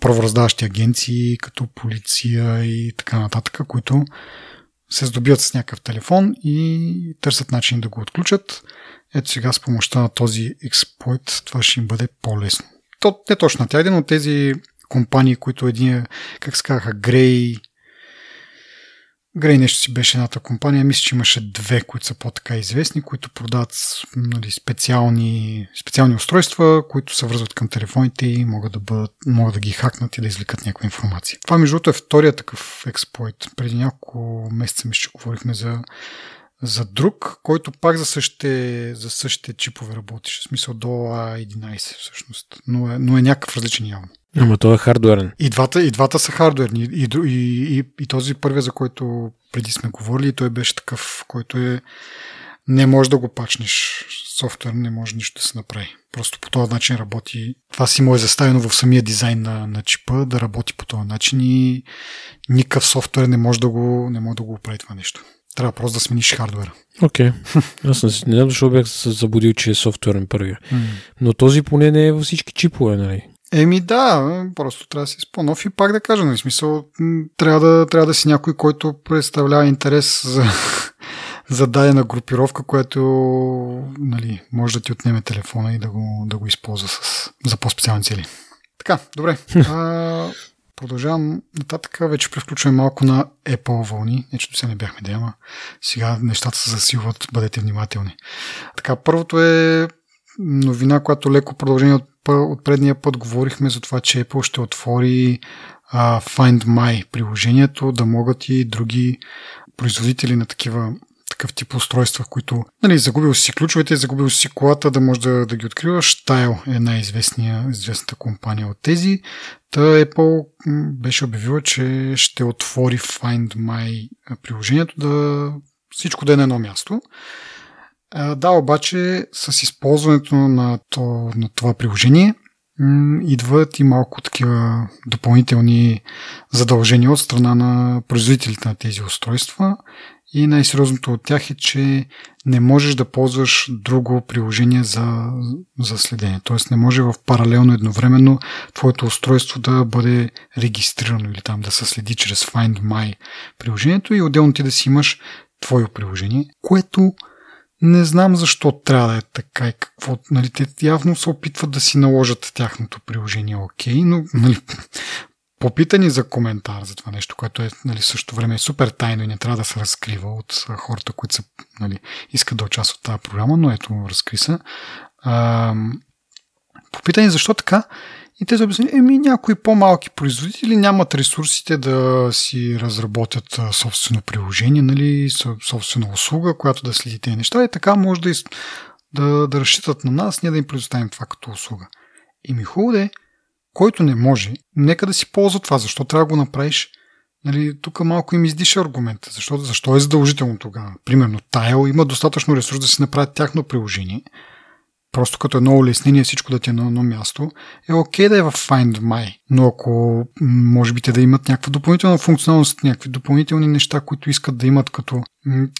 правораздаващи агенции, като полиция и така нататък, които се здобиват с някакъв телефон и търсят начин да го отключат. Ето сега с помощта на този експлойт това ще им бъде по-лесно. То не точно на тях, но тези компании, които един, как се казаха, Грей, Грей нещо си беше едната компания. Мисля, че имаше две, които са по-така известни, които продават нали, специални, специални устройства, които се връзват към телефоните и могат да, бъдат, могат да ги хакнат и да извлекат някаква информация. Това, между другото, е втория такъв експлойт. Преди няколко месеца ми ще говорихме за, за друг, който пак за същите, за същите чипове работеше. В смисъл до A11 всъщност. Но е, но е някакъв различен явно. Ама той е хардуерен. И двата, и двата са хардуерни. И, и, и, и този първия, за който преди сме говорили, той беше такъв, който е не може да го пачнеш. Софтуер не може нищо да се направи. Просто по този начин работи. Това си му е заставено в самия дизайн на, на чипа да работи по този начин и никакъв софтуер не може да го, не може да го оправи това нещо. Трябва просто да смениш хардуера. Окей. Okay. Аз не знам защо бях се забудил, че е софтуерен първия. Mm. Но този поне не е във всички чипове, нали? Еми да, просто трябва да си по-нов и пак да кажа, нали, смисъл, трябва да, трябва да си някой, който представлява интерес за, за дадена групировка, която нали, може да ти отнеме телефона и да го, да го използва с, за по-специални цели. Така, добре. А, продължавам нататък. Вече превключваме малко на Apple вълни. Не, че се не бяхме да. Сега нещата се засилват. Бъдете внимателни. Така, първото е новина, която леко продължение от, от предния път говорихме за това, че Apple ще отвори а, Find My приложението, да могат и други производители на такива такъв тип устройства, които нали, загубил си ключовете, загубил си колата, да може да, да ги откриваш. Tile е най-известната компания от тези. Та Apple беше обявила, че ще отвори Find My приложението, да всичко да е на едно място. Да, обаче с използването на, то, на това приложение идват и малко такива допълнителни задължения от страна на производителите на тези устройства. И най-сериозното от тях е, че не можеш да ползваш друго приложение за, за следение. Тоест не може в паралелно едновременно твоето устройство да бъде регистрирано или там да се следи чрез Find My приложението и отделно ти да си имаш твое приложение, което не знам защо трябва да е така и какво. Нали, те явно се опитват да си наложат тяхното приложение окей, но нали, попитани за коментар за това нещо, което е нали, също време е супер тайно и не трябва да се разкрива от хората, които са, нали, искат да участват в тази програма, но ето, разкри се. Попитани защо така И те са обяснили, еми някои по-малки производители нямат ресурсите да си разработят собствено приложение, нали, собствена услуга, която да следи тези неща и така може да, из... да, да разчитат на нас, ние да им предоставим това като услуга. И ми хубаво е, който не може, нека да си ползва това. Защо трябва да го направиш? Нали, тук малко им издиша аргумента. Защо, защо е задължително тогава? Примерно, Тайл има достатъчно ресурс да си направят тяхно приложение – просто като едно улеснение всичко да ти е на едно място, е окей да е в Find My. Но ако може би те да имат някаква допълнителна функционалност, някакви допълнителни неща, които искат да имат като,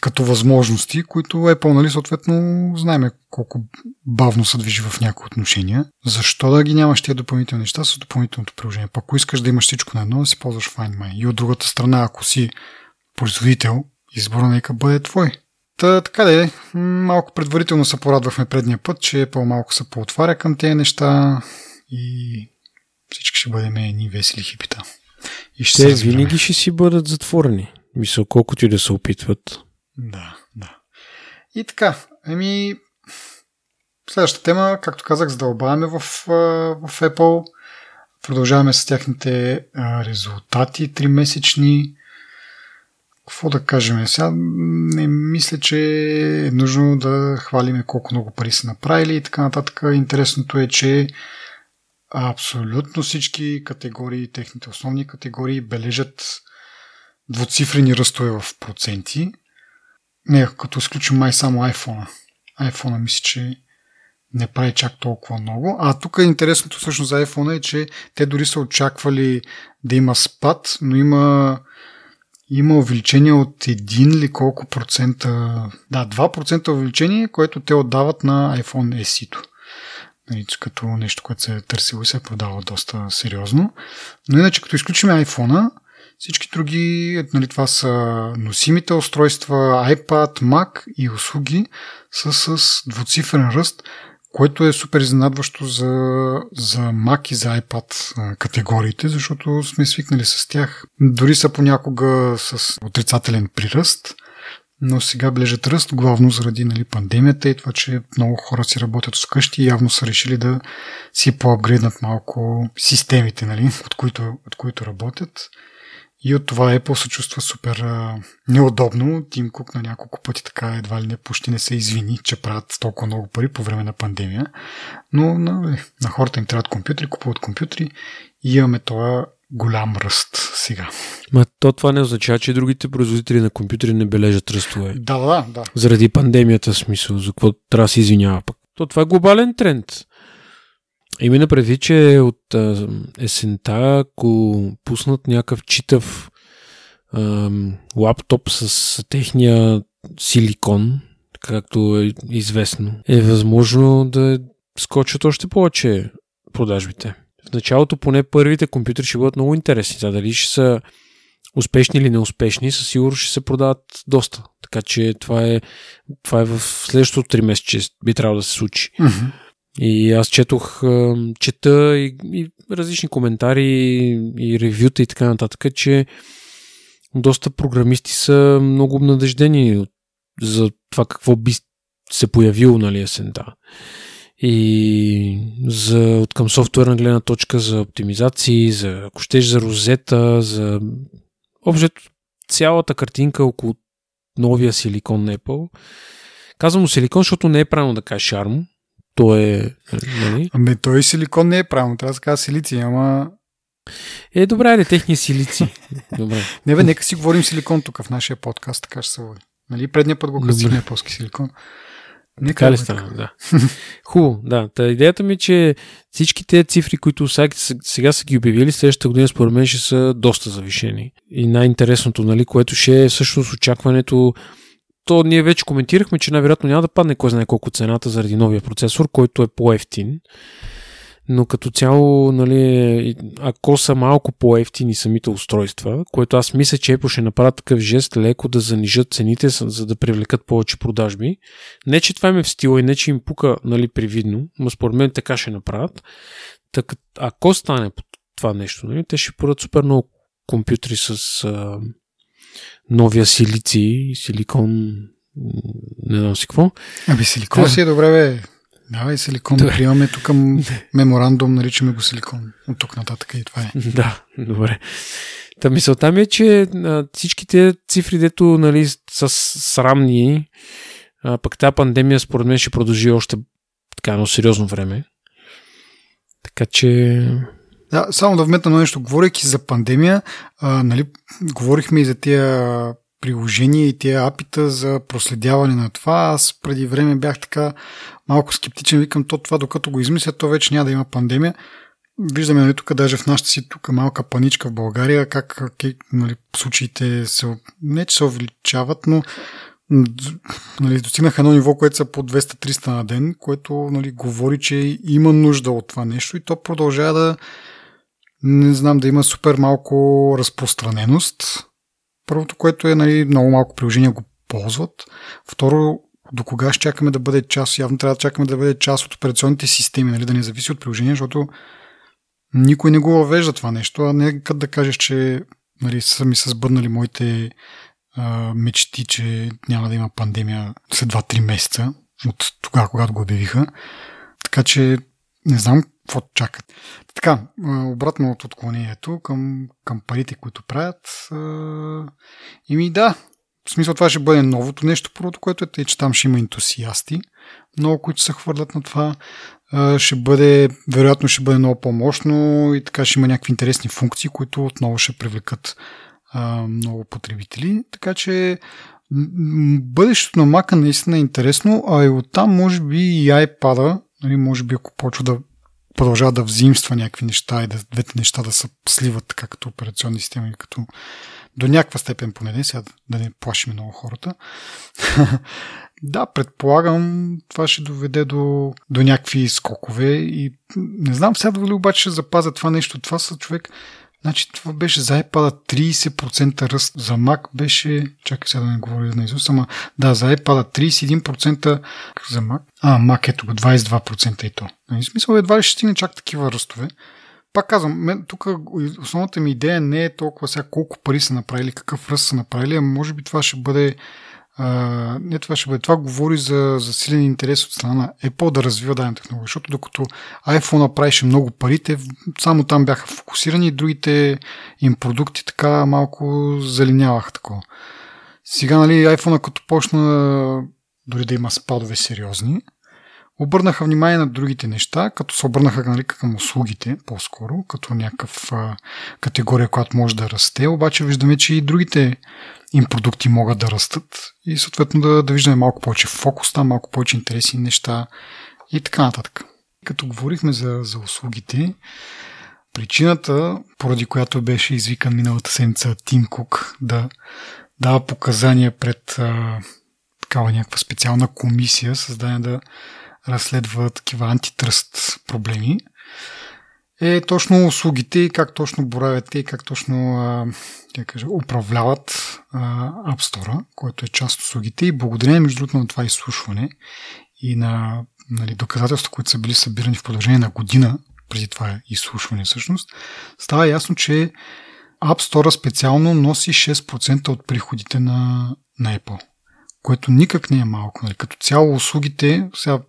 като възможности, които Apple, нали, съответно, знаеме колко бавно се движи в някои отношения. Защо да ги нямаш тия допълнителни неща с допълнителното приложение? Пак ако искаш да имаш всичко на едно, да си ползваш Find My. И от другата страна, ако си производител, избора нека бъде твой. Та, така да е, малко предварително се порадвахме предния път, че по-малко се поотваря към тези неща и всички ще бъдем едни весели хипита. И ще Те винаги ще си бъдат затворени. Мисля, колкото и да се опитват. Да, да. И така, еми, следващата тема, както казах, задълбаваме в, в Apple. Продължаваме с тяхните резултати, тримесечни. Какво да кажем? Сега не мисля, че е нужно да хвалиме колко много пари са направили и така нататък. Интересното е, че абсолютно всички категории, техните основни категории бележат двуцифрени ръстове в проценти. Не, като изключим май само iPhone. iPhone мисля, че не прави чак толкова много. А тук е интересното всъщност за iPhone е, че те дори са очаквали да има спад, но има има увеличение от 1 или колко процента, да, 2% увеличение, което те отдават на iPhone SE-то. Нали, като нещо, което се е търсило и се е продава доста сериозно. Но иначе, като изключим iPhone, всички други, нали, това са носимите устройства, iPad, Mac и услуги са с двуцифрен ръст, което е супер изненадващо за, за Mac и за iPad категориите, защото сме свикнали с тях. Дори са понякога с отрицателен приръст, но сега блежат ръст, главно заради нали, пандемията и това, че много хора си работят вкъщи и явно са решили да си поапгрейднат малко системите, нали, от, които, от които работят. И от това Apple се чувства супер а, неудобно. Тим Кук на няколко пъти така едва ли не почти не се извини, че правят толкова много пари по време на пандемия. Но на, на хората им трябват компютри, купуват компютри и имаме това голям ръст сега. Ма то това не означава, че другите производители на компютри не бележат ръстове. Да, да, да. Заради пандемията смисъл, за какво трябва да се извинява пък. То това е глобален тренд. Именно преди, че от есента, ако пуснат някакъв читав а, лаптоп с техния силикон, както е известно, е възможно да скочат още повече продажбите. В началото поне първите компютри ще бъдат много интересни. За дали ще са успешни или неуспешни, със сигурност ще се продават доста. Така че това е, това е в следващото 3 месеца, би трябвало да се случи. Mm-hmm. И аз четох, чета и, и различни коментари и ревюта и така нататък, че доста програмисти са много обнадеждени за това какво би се появило, нали, есента. И за, от към софтуерна гледна точка за оптимизации, за, ако щеш, за розета, за общо цялата картинка около новия силикон на Apple. Казвам силикон, защото не е правилно да кажа шарм, то е... Нали? Ами той силикон не е правилно, трябва да се казва силици, ама... Е, добре, е, техни силици. Добре. не бе, нека си говорим силикон тук в нашия подкаст, така ще се води. Нали, предния път го кръстихме полски силикон. Нека така ли стана, да. Хубаво, да. Та идеята ми е, че всички тези цифри, които сега са ги обявили, следващата година според мен ще са доста завишени. И най-интересното, нали, което ще е всъщност очакването то ние вече коментирахме, че най-вероятно няма да падне кой знае колко цената заради новия процесор, който е по-ефтин. Но като цяло, нали, ако са малко по-ефтини самите устройства, което аз мисля, че Apple ще направят такъв жест леко да занижат цените, за да привлекат повече продажби. Не, че това им е в стила и не, че им пука нали, привидно, но според мен така ще направят. Так, ако стане това нещо, нали, те ще порат супер много компютри с новия силици, силикон, не знам си какво. Аби силикон си е добре, бе. Давай силикон да приемаме тук меморандум, наричаме го силикон. От тук нататък и това е. Да, добре. Та мисълта ми е, че всичките цифри, дето нали, са срамни, а, пък тази пандемия според мен ще продължи още така едно сериозно време. Така че... Да, само да вметна нещо. Говорейки за пандемия, а, нали, говорихме и за тия приложения и тия апита за проследяване на това. Аз преди време бях така малко скептичен. Викам, то това докато го измисля, то вече няма да има пандемия. Виждаме нали, тук, даже в нашата си тук малка паничка в България, как нали, случаите се, не че се увеличават, но нали, достигнаха едно ниво, което са по 200-300 на ден, което нали, говори, че има нужда от това нещо и то продължава да не знам, да има супер малко разпространеност. Първото, което е нали, много малко приложения го ползват. Второ, до кога ще чакаме да бъде част, явно трябва да чакаме да бъде част от операционните системи, нали, да не зависи от приложения, защото никой не го въвежда това нещо, а не като да кажеш, че нали, са ми се сбъднали моите а, мечти, че няма да има пандемия след 2-3 месеца от тогава, когато го обявиха. Така че не знам какво чакат. Така, обратно от отклонението към, към парите, които правят. И ми да, в смисъл това ще бъде новото нещо, първото, което е тъй, че там ще има ентусиасти, много, които се хвърлят на това. Ще бъде, вероятно ще бъде много по-мощно и така ще има някакви интересни функции, които отново ще привлекат много потребители. Така че бъдещето на Mac наистина е интересно, а и оттам може би и iPad, нали, може би ако почва да продължава да взимства някакви неща и да, двете неща да се сливат така като операционни системи, като до някаква степен поне, сега да не плашим много хората. да, предполагам, това ще доведе до, до някакви скокове и не знам сега дали обаче ще запазя това нещо. Това са човек, Значи това беше за iPad 30% ръст, за Mac беше, чакай сега да не говоря на Изус, ама да, за iPad 31% за Mac, а Mac ето го 22% и то. В нали, смисъл едва ли ще стигне чак такива ръстове. Пак казвам, тук основната ми идея не е толкова сега колко пари са направили, какъв ръст са направили, а може би това ще бъде а, не това ще бъде. Това говори за засилен интерес от страна на Apple да развива дадена технология, защото докато iPhone направише много пари, те само там бяха фокусирани и другите им продукти така малко залиняваха такова. Сега, нали, iPhone като почна дори да има спадове сериозни, обърнаха внимание на другите неща, като се обърнаха нали, към услугите по-скоро, като някакъв а, категория, която може да расте, обаче виждаме, че и другите им продукти могат да растат и съответно да, да виждаме малко повече фокус там, малко повече интересни неща и така нататък. Като говорихме за, за услугите, причината, поради която беше извикан миналата седмица Тим Кук да дава показания пред а, такава някаква специална комисия, създадена да разследва такива антитръст проблеми, е точно услугите и как точно боравят и как точно а, кажа, управляват а, App Store, който е част от услугите и благодарение между другото на това изслушване и на нали, доказателства, които са били събирани в продължение на година преди това изслушване всъщност, става ясно, че App Store специално носи 6% от приходите на, на Apple, което никак не е малко. Нали. Като цяло услугите, сега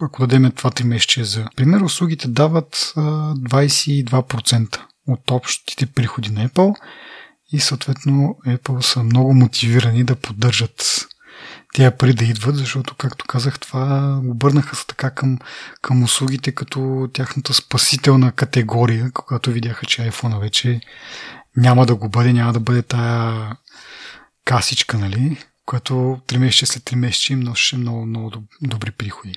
ако дадем това 3 месече за пример, услугите дават 22% от общите приходи на Apple и съответно Apple са много мотивирани да поддържат тези пари да идват, защото, както казах, това обърнаха се така към, към услугите като тяхната спасителна категория, когато видяха, че iPhone вече няма да го бъде, няма да бъде тая касичка, нали, която 3 месеца след 3 месеца им носеше много, много добри приходи.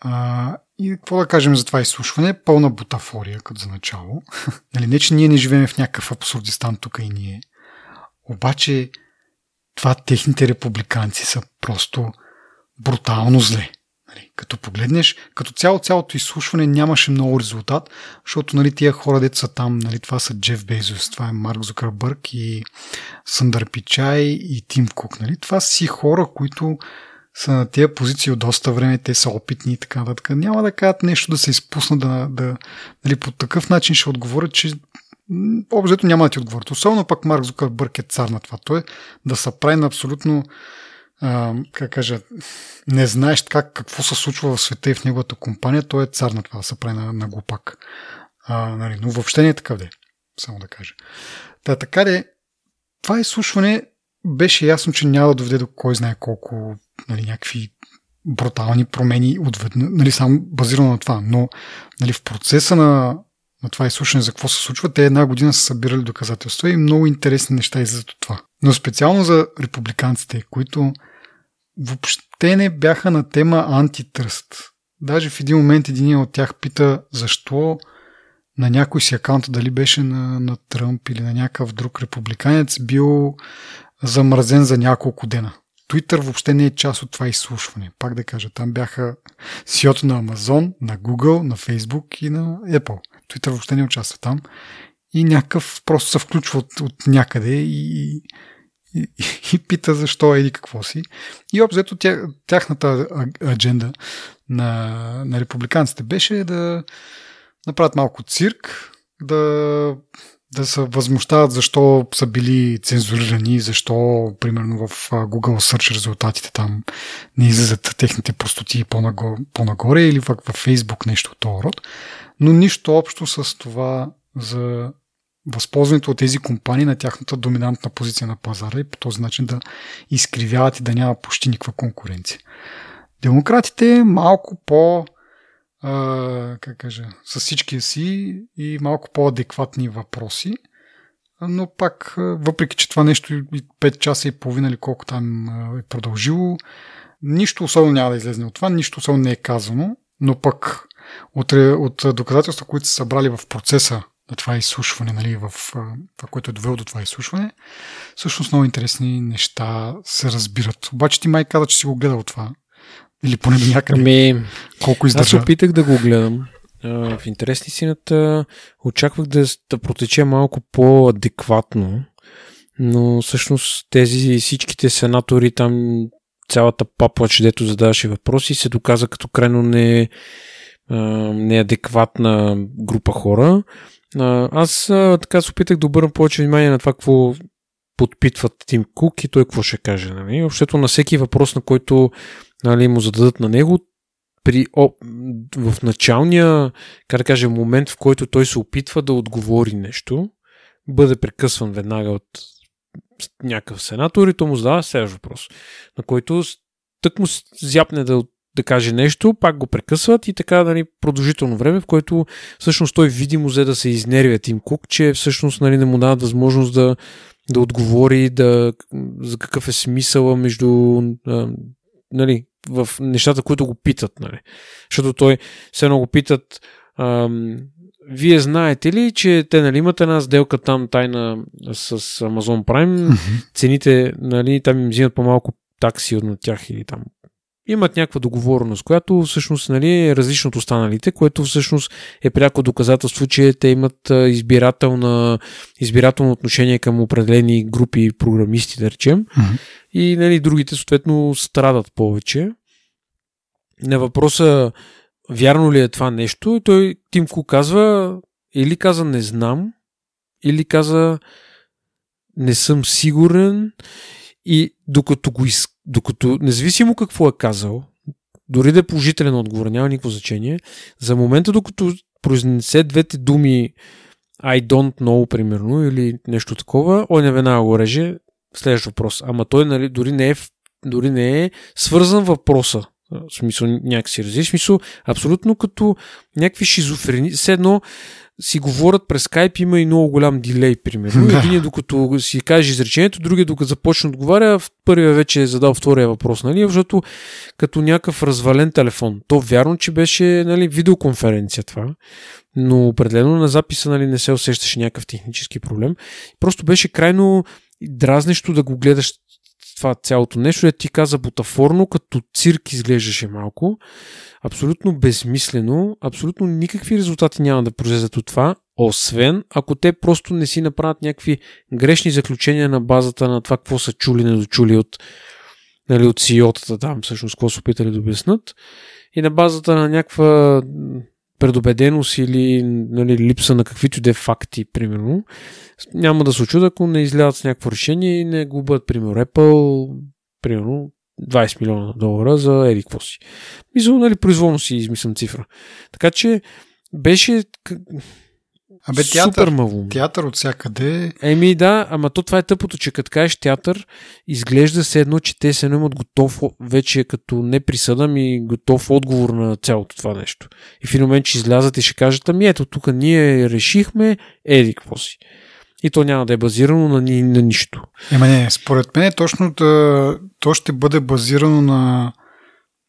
А, и какво да кажем за това изслушване? Пълна бутафория, като за начало. нали, не, че ние не живеем в някакъв абсурдистан тук и ние. Обаче това техните републиканци са просто брутално зле. Нали, като погледнеш, като цяло цялото изслушване нямаше много резултат, защото нали, тия хора, деца там, нали, това са Джеф Бейзос, това е Марк Зукърбърг и Съндър Пичай и Тим Кук. Нали. Това си хора, които са на тия позиции от доста време, те са опитни и така нататък. Няма да кажат нещо да се изпуснат, да, да, нали, по такъв начин ще отговорят, че общо няма да ти отговорят. Особено пък Марк Зукърбърг е цар на това. Той е да се прави на абсолютно а, как кажа, не знаеш как, какво се случва в света и в неговата компания, той е цар на това да се прави на, на глупак. А, нали, но въобще не е такъв де, само да кажа. Та, така де, това изслушване беше ясно, че няма да доведе до кой знае колко нали, някакви брутални промени отведнъж, нали, само базирано на това. Но нали, в процеса на, на това изслушане за какво се случва, те една година са събирали доказателства и много интересни неща излизат от това. Но специално за републиканците, които въобще не бяха на тема антитръст. Даже в един момент един от тях пита защо на някой си акаунт, дали беше на, на Тръмп или на някакъв друг републиканец, бил замразен за няколко дена. Twitter въобще не е част от това изслушване. Пак да кажа, там бяха CEO на Amazon, на Google, на Facebook и на Apple. Twitter въобще не участва там. И някакъв просто се включва от, от някъде и, и, и пита защо еди какво си. И обзето тя, тяхната адженда на, на републиканците беше да направят малко цирк, да да се възмущават защо са били цензурирани, защо, примерно, в Google Search резултатите там не излизат техните простоти по-нагоре, или в, в Facebook нещо от този род. Но нищо общо с това за възползването от тези компании на тяхната доминантна позиция на пазара и по този начин да изкривяват и да няма почти никаква конкуренция. Демократите малко по- а, как кажа, с всичкия си и малко по-адекватни въпроси. Но пак, въпреки че това нещо и 5 часа и половина или колко там е продължило, нищо особено няма да излезе от това, нищо особено не е казано, но пък от, от доказателства, които са събрали в процеса на това изслушване, нали, в това, което е довело до това изслушване, всъщност много интересни неща се разбират. Обаче ти май каза, че си го гледал това. Или поне до някъде. Ами, Колко издържа? Аз опитах да го гледам. В интересни сината очаквах да, да протече малко по-адекватно, но всъщност тези всичките сенатори там цялата паплач, дето задаваше въпроси, се доказа като крайно не, неадекватна група хора. Аз така се опитах да обърна повече внимание на това, какво подпитват Тим Кук и той какво ще каже. Нали? Общото на всеки въпрос, на който нали, му зададат на него, при, о, в началния, как да кажем, момент, в който той се опитва да отговори нещо, бъде прекъсван веднага от някакъв сенатор и то му задава следващ въпрос, на който тък му зяпне да, да каже нещо, пак го прекъсват и така нали, продължително време, в което всъщност той видимо взе да се изнервя Тим Кук, че всъщност нали, не му дават възможност да, да отговори да, за какъв е смисъла между нали, в нещата, които го питат. Нали. Защото той се много питат ам, вие знаете ли, че те нали, имат една сделка там тайна с Amazon Prime, mm-hmm. цените, нали, там им взимат по-малко такси от тях или там имат някаква договорност, която всъщност нали, е различно от останалите, което всъщност е пряко доказателство, че те имат избирателна, избирателно отношение към определени групи програмисти, да речем, mm-hmm. и нали, другите съответно страдат повече. На въпроса вярно ли е това нещо, и той Тимко казва или каза не знам, или каза не съм сигурен и докато го из... докато, независимо какво е казал, дори да е положителен отговор, няма никакво значение, за момента докато произнесе двете думи I don't know, примерно, или нещо такова, он не веднага го реже. Следващ въпрос. Ама той нали, дори, не е, дори не е свързан въпроса. В смисъл някакси различен. смисъл абсолютно като някакви шизофрени. Все едно си говорят през скайп, има и много голям дилей, примерно. Да. Един е докато си каже изречението, другия докато започне отговаря, първия вече е задал втория въпрос, нали? Защото като някакъв развален телефон. То вярно, че беше нали, видеоконференция това, но определено на записа нали, не се усещаше някакъв технически проблем. Просто беше крайно дразнещо да го гледаш това цялото нещо, да ти каза бутафорно, като цирк изглеждаше малко. Абсолютно безмислено, абсолютно никакви резултати няма да произлезат от това, освен ако те просто не си направят някакви грешни заключения на базата на това, какво са чули, недочули от, нали, от CEO-тата там, всъщност, какво са опитали да обяснат. И на базата на някаква предубеденост или нали, липса на каквито и да е факти, примерно, няма да се очуда, ако не излязат с някакво решение и не бъдат, примерно, Apple, примерно, 20 милиона долара за еди си. Мисля, нали, произволно си измислям цифра. Така че беше Абе, театър, супер театър от всякъде. Еми да, ама то това е тъпото, че като кажеш театър, изглежда се едно, че те се имат готов, вече като не присъда, ми готов отговор на цялото това нещо. И в един момент, че излязат и ще кажат, ами ето, тук ние решихме, еди, какво си. И то няма да е базирано на, ни, на нищо. Ема не, според мен точно да, то ще бъде базирано на,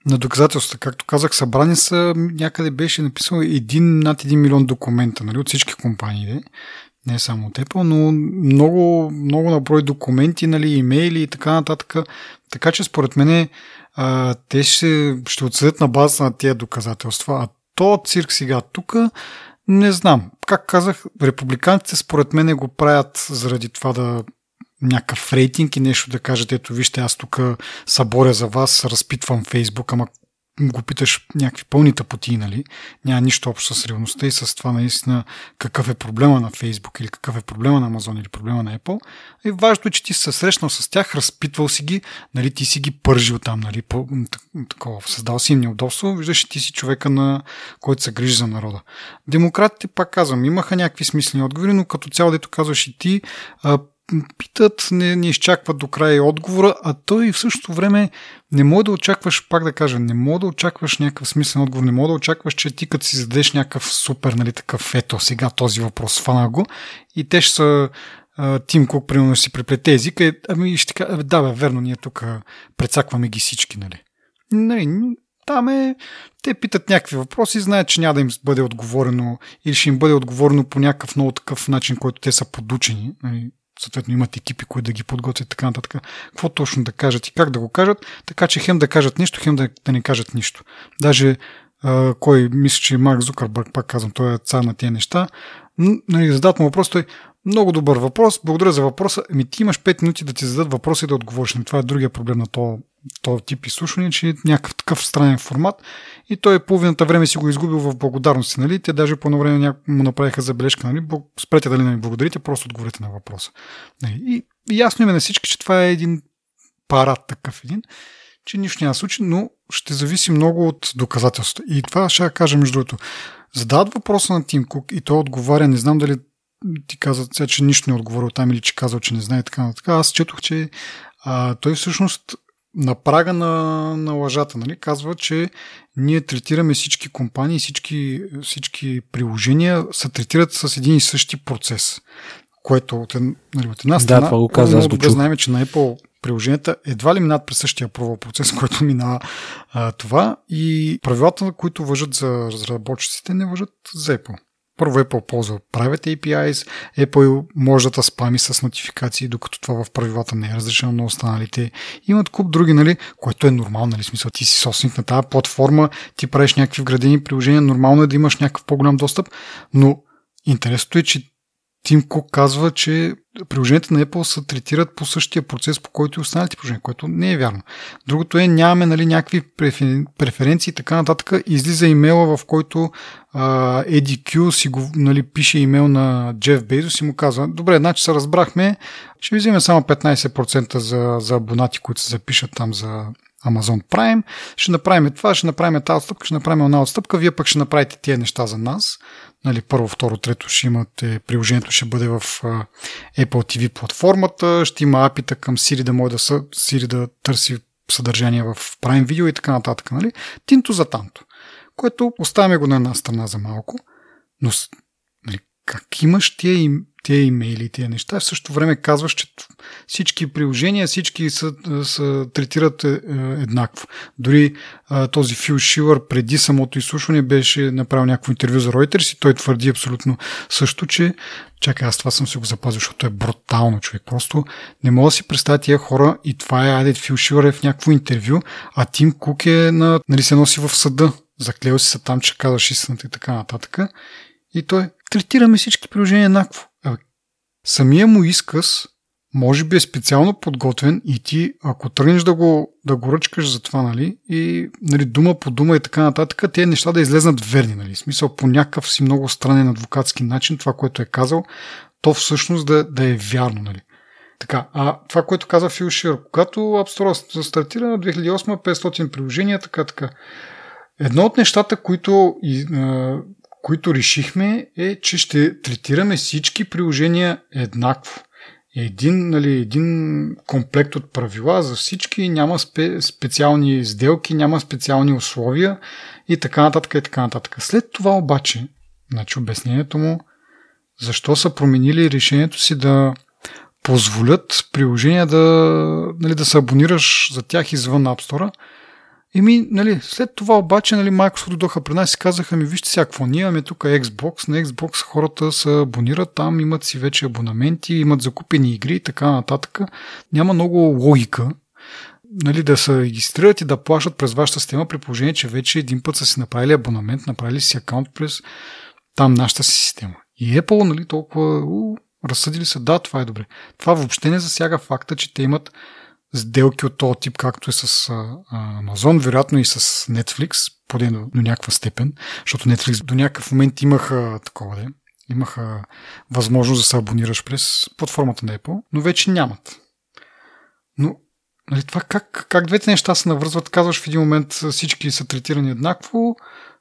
на доказателства. Както казах, събрани са, някъде беше написано един, над 1 милион документа нали, от всички компании. Не само от Apple, но много, много наброй документи, нали, имейли и така нататък. Така че според мен те ще, ще отсъдят на база на тези доказателства. А то цирк сега тук не знам. Как казах, републиканците според мен го правят заради това да някакъв рейтинг и нещо да кажат, ето вижте, аз тук съборя за вас, разпитвам Фейсбук, ама го питаш някакви пълни тъпоти, нали? Няма нищо общо с реалността и с това наистина какъв е проблема на Facebook или какъв е проблема на Amazon или проблема на Apple. И важно е, че ти се срещнал с тях, разпитвал си ги, нали, ти си ги пържил там, нали, по, такова, създал си им неудобство, виждаш, ти си човека, на който се грижи за народа. Демократите, пак казвам, имаха някакви смислени отговори, но като цяло, дето казваш и ти, питат, не, не изчакват до края отговора, а той в същото време не може да очакваш, пак да кажа, не може да очакваш някакъв смислен отговор, не може да очакваш, че ти като си зададеш някакъв супер, нали, такъв, ето сега този въпрос, фана го и те ще са Тим Кук, примерно, си преплете езика, и, ами ще кажа, да, бе, верно, ние тук прецакваме ги всички, нали. Не, там е, те питат някакви въпроси, знаят, че няма да им бъде отговорено или ще им бъде отговорено по някакъв много такъв начин, който те са подучени. Нали съответно имат екипи, които да ги подготвят и така нататък. Какво точно да кажат и как да го кажат, така че хем да кажат нищо, хем да, да не кажат нищо. Даже а, кой мисля, че Марк Зукърбърг, пак казвам, той е цар на тези неща, нали, задат му въпрос, той много добър въпрос, благодаря за въпроса. Ами ти имаш 5 минути да ти зададат въпроси и да отговориш. Това е другия проблем на то, то тип изслушване, че е някакъв такъв странен формат и той половината време си го изгубил в благодарности. Нали? Те даже по едно време му направиха забележка. Нали? Спрете дали не ми благодарите, просто отговорите на въпроса. Нали? И, и ясно има на всички, че това е един парад такъв един, че нищо няма случи, но ще зависи много от доказателството. И това ще кажа между другото. Задават въпроса на Тим Кук и той отговаря, не знам дали ти каза, сега, че нищо не е отговорил там или че казал, че не знае така. така. Аз четох, че а, той всъщност на прага на, на лъжата, нали? казва, че ние третираме всички компании, всички, всички приложения се третират с един и същи процес. Което от, нали, от една страна, да, това го каза, аз го чух. знаем, че на Apple приложенията едва ли минат през същия провал процес, който минава а, това и правилата, които въжат за разработчиците, не въжат за Apple. Първо Apple ползва Private APIs, Apple може да спами с нотификации, докато това в правилата не е разрешено на останалите. Имат куп други, нали, което е нормално, нали, смисъл, ти си собственик на тази платформа, ти правиш някакви вградени приложения, нормално е да имаш някакъв по-голям достъп, но интересното е, че Тим Кук казва, че приложенията на Apple се третират по същия процес, по който и останалите приложения, което не е вярно. Другото е, нямаме нали, някакви преференции и така нататък. Излиза имейла, в който а, EDQ си го, нали, пише имейл на Джеф Бейзос и му казва, добре, значи се разбрахме, ще ви вземем само 15% за, за абонати, които се запишат там за Amazon Prime, ще направим това, ще направим тази отстъпка, ще направим една отстъпка, вие пък ще направите тия неща за нас нали, първо, второ, трето ще имате, приложението ще бъде в Apple TV платформата, ще има апита към Siri да може да, са, Siri да търси съдържание в Prime Video и така нататък. Нали? Тинто за танто. Което оставяме го на една страна за малко, но нали, как имаш тия им, тия имейли, тия неща, в същото време казваш, че всички приложения, всички са, са третират е, е, еднакво. Дори е, този Фил Шилър преди самото изслушване беше направил някакво интервю за Reuters и той твърди абсолютно също, че чакай, аз това съм си го запазил, защото е брутално човек. Просто не мога да си представя тия хора и това е, айде, Фил Шилър е в някакво интервю, а Тим Кук е на, нали, се носи в съда. Заклева си се там, че казваш истината и така нататък. И той третираме всички приложения еднакво. Самия му изказ може би е специално подготвен и ти, ако тръгнеш да го, да го ръчкаш за това, нали, и нали, дума по дума и така нататък, тези неща да излезнат верни, нали, смисъл по някакъв си много странен адвокатски начин, това, което е казал, то всъщност да, да е вярно, нали. Така, а това, което каза Фил Шир, когато App Store стартира на 2008 500 приложения, така, така. Едно от нещата, които, и, които решихме е, че ще третираме всички приложения еднакво. Един, нали, един комплект от правила за всички, няма спе, специални сделки, няма специални условия и така нататък и така нататък. След това обаче, значи обяснението му, защо са променили решението си да позволят приложения да, нали, да се абонираш за тях извън App Store. Еми, нали, след това обаче нали, Microsoft дойдоха при нас и казаха ми, вижте сега какво, ние имаме тук Xbox, на Xbox хората се абонират, там имат си вече абонаменти, имат закупени игри и така нататък. Няма много логика нали, да се регистрират и да плащат през вашата система, при положение, че вече един път са си направили абонамент, направили си акаунт през там нашата си система. И Apple, нали, толкова у, разсъдили се, да, това е добре. Това въобще не засяга факта, че те имат сделки от този тип, както е с а, Amazon, вероятно и с Netflix, поне до, до някаква степен, защото Netflix до някакъв момент имаха такова, де, имаха възможност да се абонираш през платформата на Apple, но вече нямат. Но нали, това как, как двете неща се навързват, казваш в един момент всички са третирани еднакво,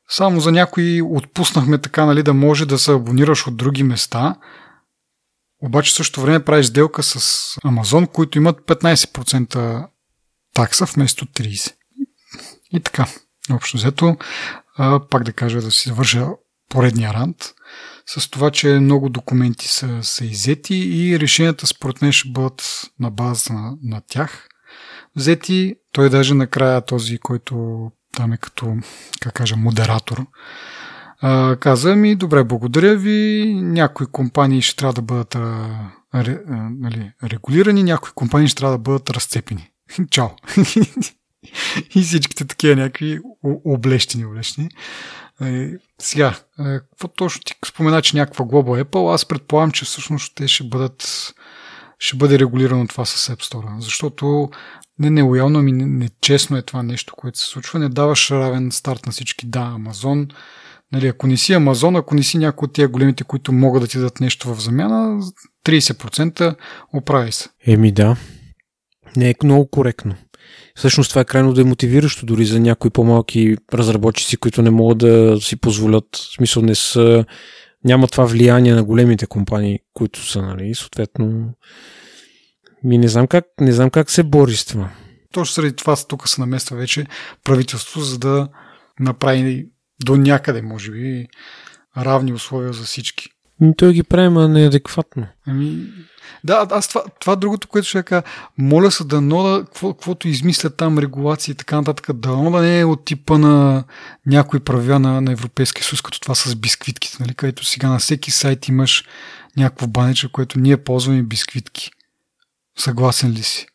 само за някои отпуснахме така, нали, да може да се абонираш от други места, обаче също време правиш сделка с Amazon, които имат 15% такса вместо 30%. И така, общо взето, пак да кажа да си завърша поредния рант, с това, че много документи са, са иззети и решенията според мен ще бъдат на база на, на тях взети. Той даже накрая този, който там е като, как кажа, модератор, а, каза ми, добре, благодаря ви, някои компании ще трябва да бъдат а, ре, а, нали, регулирани, някои компании ще трябва да бъдат разцепени. Чао! и всичките такива някакви облещени, облещени. Сега, какво точно ти спомена, че някаква глоба Apple, аз предполагам, че всъщност те ще бъдат ще бъде регулирано това с App Store. Защото не нелоялно, ами нечестно е това нещо, което се случва. Не даваш равен старт на всички. Да, Амазон, нали, ако не си Амазон, ако не си някой от тия големите, които могат да ти дадат нещо в замяна, 30% оправи се. Еми да. Не е много коректно. Всъщност това е крайно демотивиращо дори за някои по-малки разработчици, които не могат да си позволят, в смисъл не са, няма това влияние на големите компании, които са, нали, съответно ми не знам как, не знам как се бори с това. Точно заради това тук се намества вече правителство, за да направи до някъде, може би, равни условия за всички. Ми, той ги прави, неадекватно. Ами, да, аз това, това другото, което ще кажа, моля се да нода, каквото измислят там регулации и така нататък, да нода не е от типа на някои правила на, на Европейския съюз, като това с бисквитките, нали, където сега на всеки сайт имаш някакво баниче, което ние ползваме бисквитки. Съгласен ли си?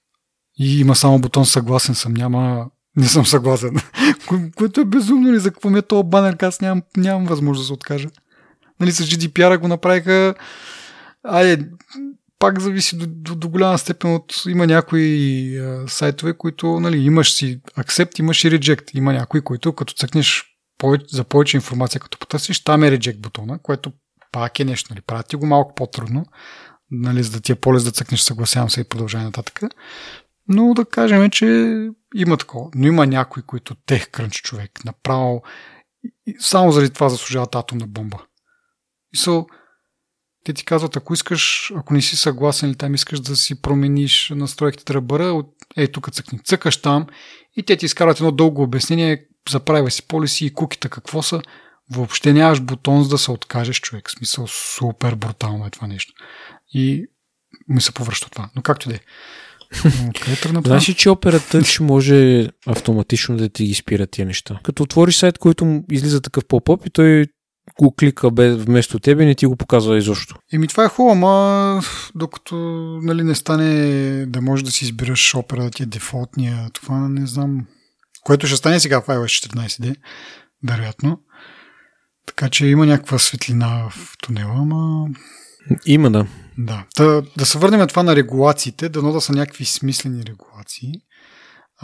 И има само бутон съгласен съм, няма не съм съгласен. Което е безумно ли, за какво ми е този банер, аз нямам, нямам възможност да се откажа. Нали, с GDPR го направиха айде, пак зависи до, до, до голяма степен от... Има някои а, сайтове, които нали, имаш си accept, имаш и reject. Има някои, които като цъкнеш повече, за повече информация, като потърсиш, там е reject бутона, което пак е нещо. Нали, правят ти го малко по-трудно, нали, за да ти е по-лес да цъкнеш съгласявам се и продължаване нататък. Но да кажем, че има такова. Но има някои, които тех крънч човек. Направо само заради това заслужават атомна бомба. И са, те ти казват, ако искаш, ако не си съгласен или там искаш да си промениш настройките ръбъра, ей тук цъкни. Цъкаш там и те ти изкарват едно дълго обяснение за си полиси и куките какво са. Въобще нямаш бутон за да се откажеш човек. В смисъл супер брутално е това нещо. И ми се повръща това. Но както да е. Знаеш ли, че Opera ще може автоматично да ти ги спира тия неща? Като отвориш сайт, който излиза такъв поп-оп и той го клика без, вместо тебе, не ти го показва изобщо. Еми това е хубаво, ама докато нали, не стане да можеш да си избираш опера да ти е дефолтния, това не знам. Което ще стане сега в iOS 14D, вероятно. Така че има някаква светлина в тунела, ама... Има, да. Да. Да, да се върнем това на регулациите, дано да са някакви смислени регулации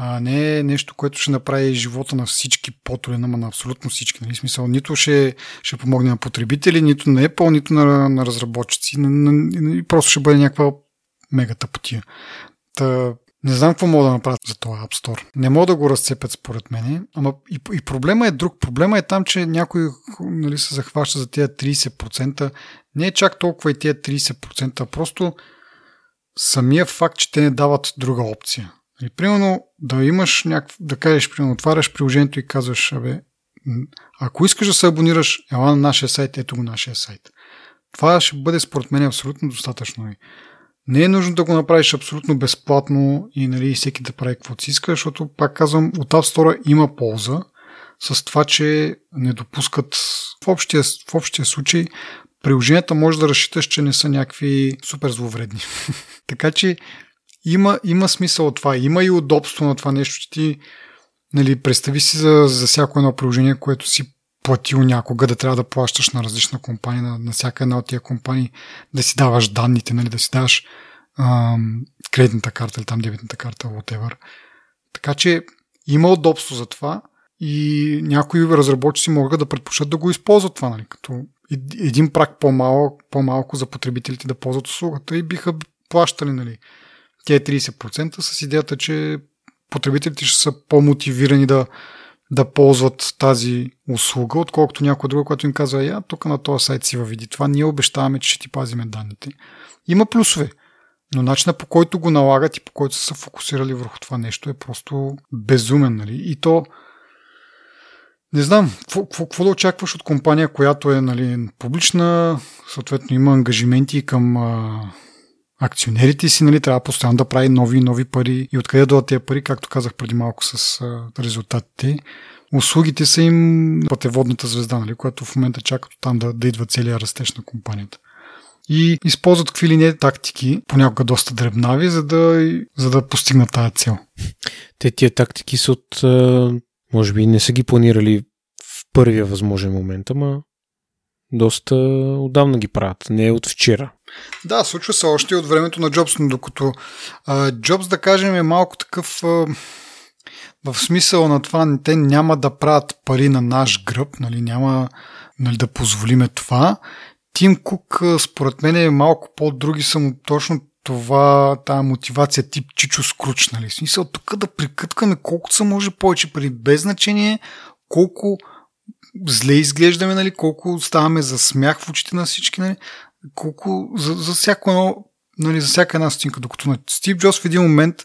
а не нещо, което ще направи живота на всички по-труден, ама на абсолютно всички. Нали? Смисъл, нито ще, ще помогне на потребители, нито на Apple, нито на, на разработчици. На, на, на, просто ще бъде някаква мега тъпотия. Та, не знам какво мога да направят за този App Store. Не мога да го разцепят според мен. Ама и, и проблема е друг. Проблема е там, че някой нали, се захваща за тези 30%. Не е чак толкова и тези 30%, а просто самия факт, че те не дават друга опция. И нали, примерно да имаш някакъв, да кажеш, примерно, отваряш приложението и казваш, абе, ако искаш да се абонираш, ела на нашия сайт, ето го нашия сайт. Това ще бъде според мен абсолютно достатъчно. Не е нужно да го направиш абсолютно безплатно и нали, всеки да прави каквото си иска, защото, пак казвам, от App Store има полза с това, че не допускат в общия, в общия случай приложенията може да разчиташ, че не са някакви супер зловредни. така че има, има смисъл от това. Има и удобство на това нещо, че ти нали, представи си за, за всяко едно приложение, което си платил някога, да трябва да плащаш на различна компания, на, на всяка една от тия компании, да си даваш данните, нали, да си даваш ам, кредитната карта или там дебитната карта, whatever. Така че има удобство за това и някои разработчици могат да предпочитат да го използват това, нали, като един прак по-малко, по-малко за потребителите да ползват услугата и биха плащали нали, тези 30% с идеята, че потребителите ще са по-мотивирани да, да ползват тази услуга, отколкото някой друга, който им казва, я, тук на този сайт си въвиди това, ние обещаваме, че ще ти пазиме данните. Има плюсове, но начинът по който го налагат и по който са се фокусирали върху това нещо е просто безумен. Нали? И то, не знам, какво да очакваш от компания, която е нали, публична, съответно има ангажименти към а, акционерите си, нали, трябва постоянно да прави нови и нови пари. И откъде дойдат тези пари, както казах преди малко с резултатите. Услугите са им пътеводната звезда, нали, която в момента чакат там да, да идва целият растеж на компанията. И използват какви ли не тактики, понякога доста дребнави, за да, за да постигнат тази цел. Те тия тактики са от, може би не са ги планирали в първия възможен момент, ама доста отдавна ги правят, не е от вчера. Да, случва се още от времето на Джобс, но докато а, Джобс, да кажем, е малко такъв а, в смисъл на това, те няма да правят пари на наш гръб, нали, няма нали, да позволиме това. Тим Кук, според мен, е малко по-други съм точно това, тази мотивация тип Чичо Скруч, нали? Смисъл тук да прикъткаме колкото се може повече пари, без значение колко зле изглеждаме, нали, колко ставаме за смях в очите на всички, нали, колко за, за всяко едно, нали, за всяка една стинка. Докато на Стив Джос в един момент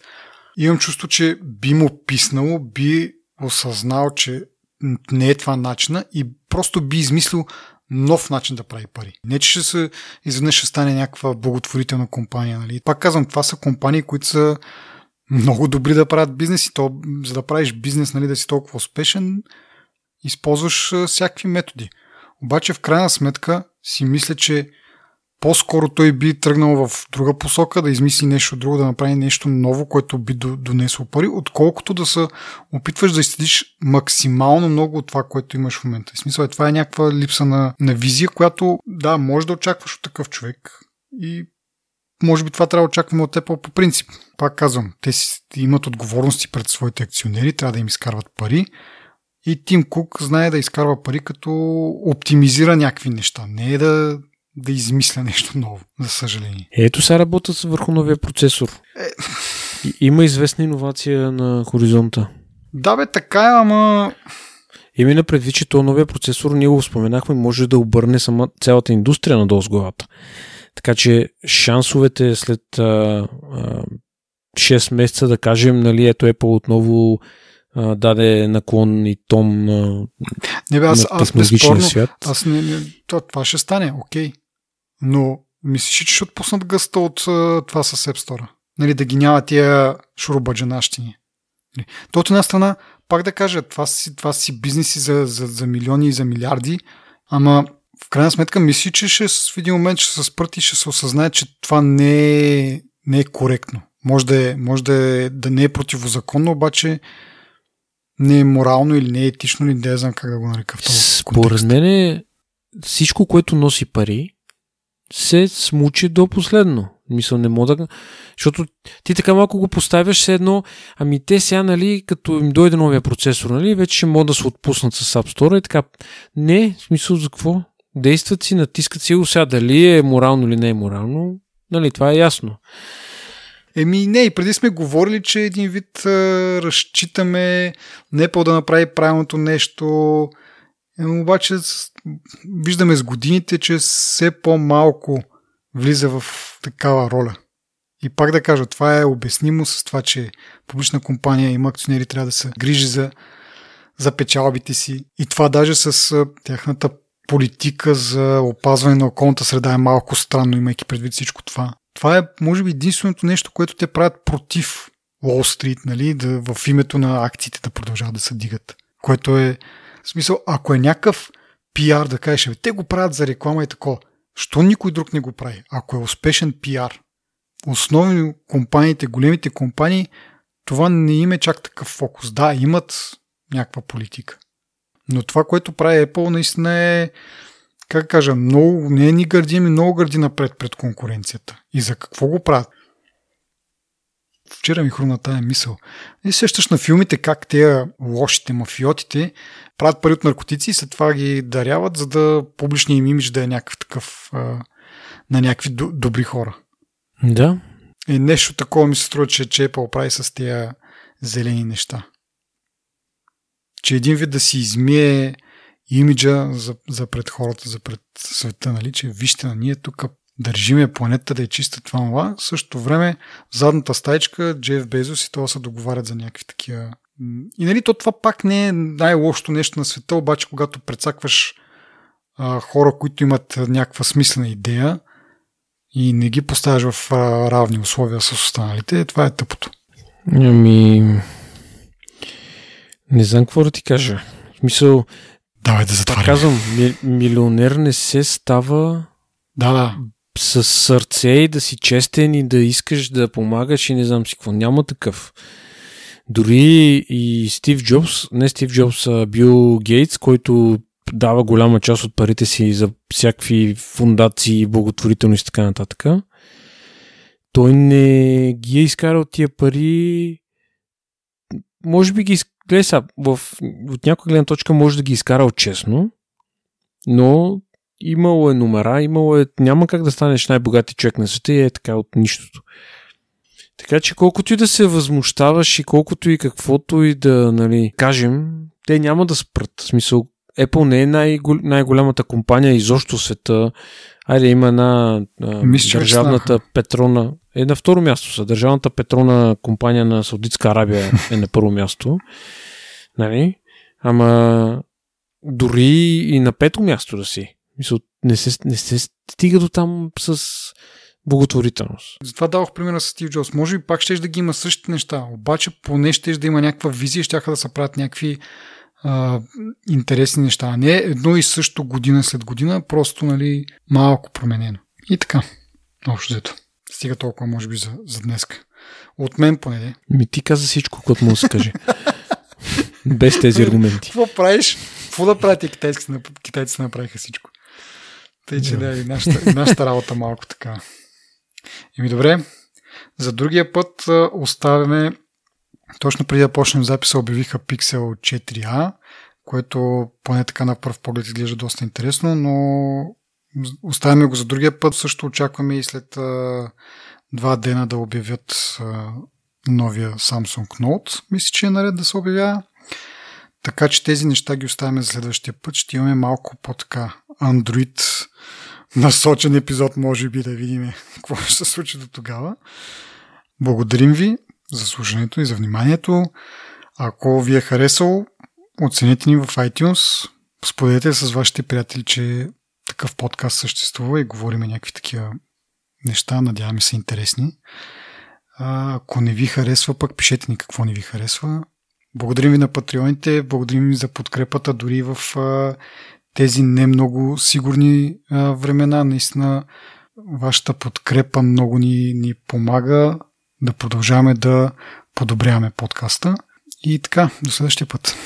имам чувство, че би му писнало, би осъзнал, че не е това начина и просто би измислил нов начин да прави пари. Не, че ще се изведнъж ще стане някаква благотворителна компания. Нали? Пак казвам, това са компании, които са много добри да правят бизнес и то, за да правиш бизнес, нали, да си толкова успешен, използваш всякакви методи. Обаче в крайна сметка си мисля, че по-скоро той би тръгнал в друга посока, да измисли нещо друго, да направи нещо ново, което би донесло пари, отколкото да се опитваш да изследиш максимално много от това, което имаш в момента. В смисъл, е, това е някаква липса на, на визия, която, да, може да очакваш от такъв човек и може би това трябва да очакваме от Apple по принцип. Пак казвам, те си имат отговорности пред своите акционери, трябва да им изкарват пари, и Тим Кук знае да изкарва пари, като оптимизира някакви неща. Не е да, да измисля нещо ново, за съжаление. Ето сега работят върху новия процесор. Е... Има известна иновация на хоризонта. Да, бе, така е, ама... Именно предвид, че то новия процесор, ние го споменахме, може да обърне сама цялата индустрия надолу с главата. Така че шансовете след а, а, 6 месеца да кажем, нали, ето Apple отново а, даде наклон и тон на, не, бе, аз, на аз безспорно, свят. Аз не, не, това, това ще стане, окей. Но мислиш, че ще отпуснат гъста от това с App Store? Нали, да ги няма тия шурубаджанащини. Нали. То от една страна, пак да кажа, това си, това си бизнеси за, за, за милиони и за милиарди, ама в крайна сметка мисли, че ще, в един момент ще се спрати и ще се осъзнае, че това не е, не е коректно. Може да, е, може да, е, да не е противозаконно, обаче не е морално или не е етично, или не знам как да го нарека в този Според мен всичко, което носи пари, се смучи до последно. Мисъл, не мога да... Защото ти така малко го поставяш се едно, ами те сега, нали, като им дойде новия процесор, нали, вече ще могат да се отпуснат с App Store и така. Не, смисъл за какво? Действат си, натискат си го сега, дали е морално или не е морално, нали, това е ясно. Еми не, и преди сме говорили, че един вид а, разчитаме не по да направи правилното нещо, обаче виждаме с годините, че все по-малко влиза в такава роля. И пак да кажа, това е обяснимо с това, че публична компания има акционери, трябва да се грижи за, за печалбите си. И това даже с тяхната политика за опазване на околната среда е малко странно, имайки предвид всичко това. Това е, може би, единственото нещо, което те правят против Уолл Стрит, нали, да, в името на акциите да продължават да се дигат. Което е, в смисъл, ако е някакъв пиар да кажеш, те го правят за реклама и такова. Що никой друг не го прави? Ако е успешен пиар, основни компаниите, големите компании, това не им е чак такъв фокус. Да, имат някаква политика. Но това, което прави Apple, наистина е, как кажа, много, не ни гърди, ами много гърди напред пред конкуренцията. И за какво го правят? Вчера ми хрумна тая мисъл. И сещаш на филмите как те лошите мафиотите правят пари от наркотици и след това ги даряват, за да публичният им имидж да е някакъв такъв на някакви добри хора. Да. И нещо такова ми се струва, че, че Apple прави с тези зелени неща. Че един вид да си измие имиджа за, за пред хората, за пред света, нали, че вижте на ние тук държиме планета да е чиста това, това. В същото време, в задната стайчка, Джеф Безос и това се договарят за някакви такива. И нали, то това пак не е най-лошото нещо на света, обаче когато прецакваш а, хора, които имат някаква смислена идея, и не ги поставяш в а, равни условия с останалите, това е тъпото. Ами... Не знам какво да ти кажа. В смисъл... Давай да затварим. казвам, ми, милионер не се става да, да. С сърце и да си честен и да искаш да помагаш и не знам си какво. Няма такъв. Дори и Стив Джобс, не Стив Джобс, а Бил Гейтс, който дава голяма част от парите си за всякакви фундации, благотворителност и така нататък. Той не ги е изкарал тия пари. Може би ги гледай в, от някоя гледна точка може да ги изкарал честно, но имало е номера, имало е, няма как да станеш най-богати човек на света и е така от нищото. Така че колкото и да се възмущаваш и колкото и каквото и да нали, кажем, те няма да спрат. В смисъл, Apple не е най- най-голямата компания изобщо в света. Айде, има една Мисля, държавната петрона. Е на второ място са. Държавната петрона компания на Саудитска Арабия е на първо място. Нали? Ама дори и на пето място да си. Мисъл, не се, не се стига до там с благотворителност. Затова давах примера с Стив Джобс. Може би пак ще да ги има същите неща, обаче поне ще да има някаква визия, ще да се правят някакви а, интересни неща, а не едно и също година след година, просто нали, малко променено. И така, общо взето. Стига толкова, може би, за, за днес. От мен поне. Ми ти каза всичко, което му да се каже. Без тези аргументи. Какво правиш? Какво да правите китайците? Китайците направиха всичко. Тъй, че да, и нашата, и нашата работа малко така. Еми добре, за другия път оставяме точно преди да почнем записа обявиха Pixel 4a, което поне така на пръв поглед изглежда доста интересно, но оставяме го за другия път. Също очакваме и след а, два дена да обявят а, новия Samsung Note. Мисля, че е наред да се обявява. Така че тези неща ги оставяме за следващия път. Ще имаме малко по-така Android насочен епизод, може би да видим какво ще се случи до тогава. Благодарим ви за слушането и за вниманието. Ако ви е харесал, оцените ни в iTunes, споделете с вашите приятели, че такъв подкаст съществува и говорим някакви такива неща, надяваме се интересни. А, ако не ви харесва, пък пишете ни какво не ви харесва. Благодарим ви на патреоните, благодарим ви за подкрепата дори в а, тези не много сигурни а, времена. Наистина, вашата подкрепа много ни, ни помага да продължаваме да подобряваме подкаста. И така, до следващия път.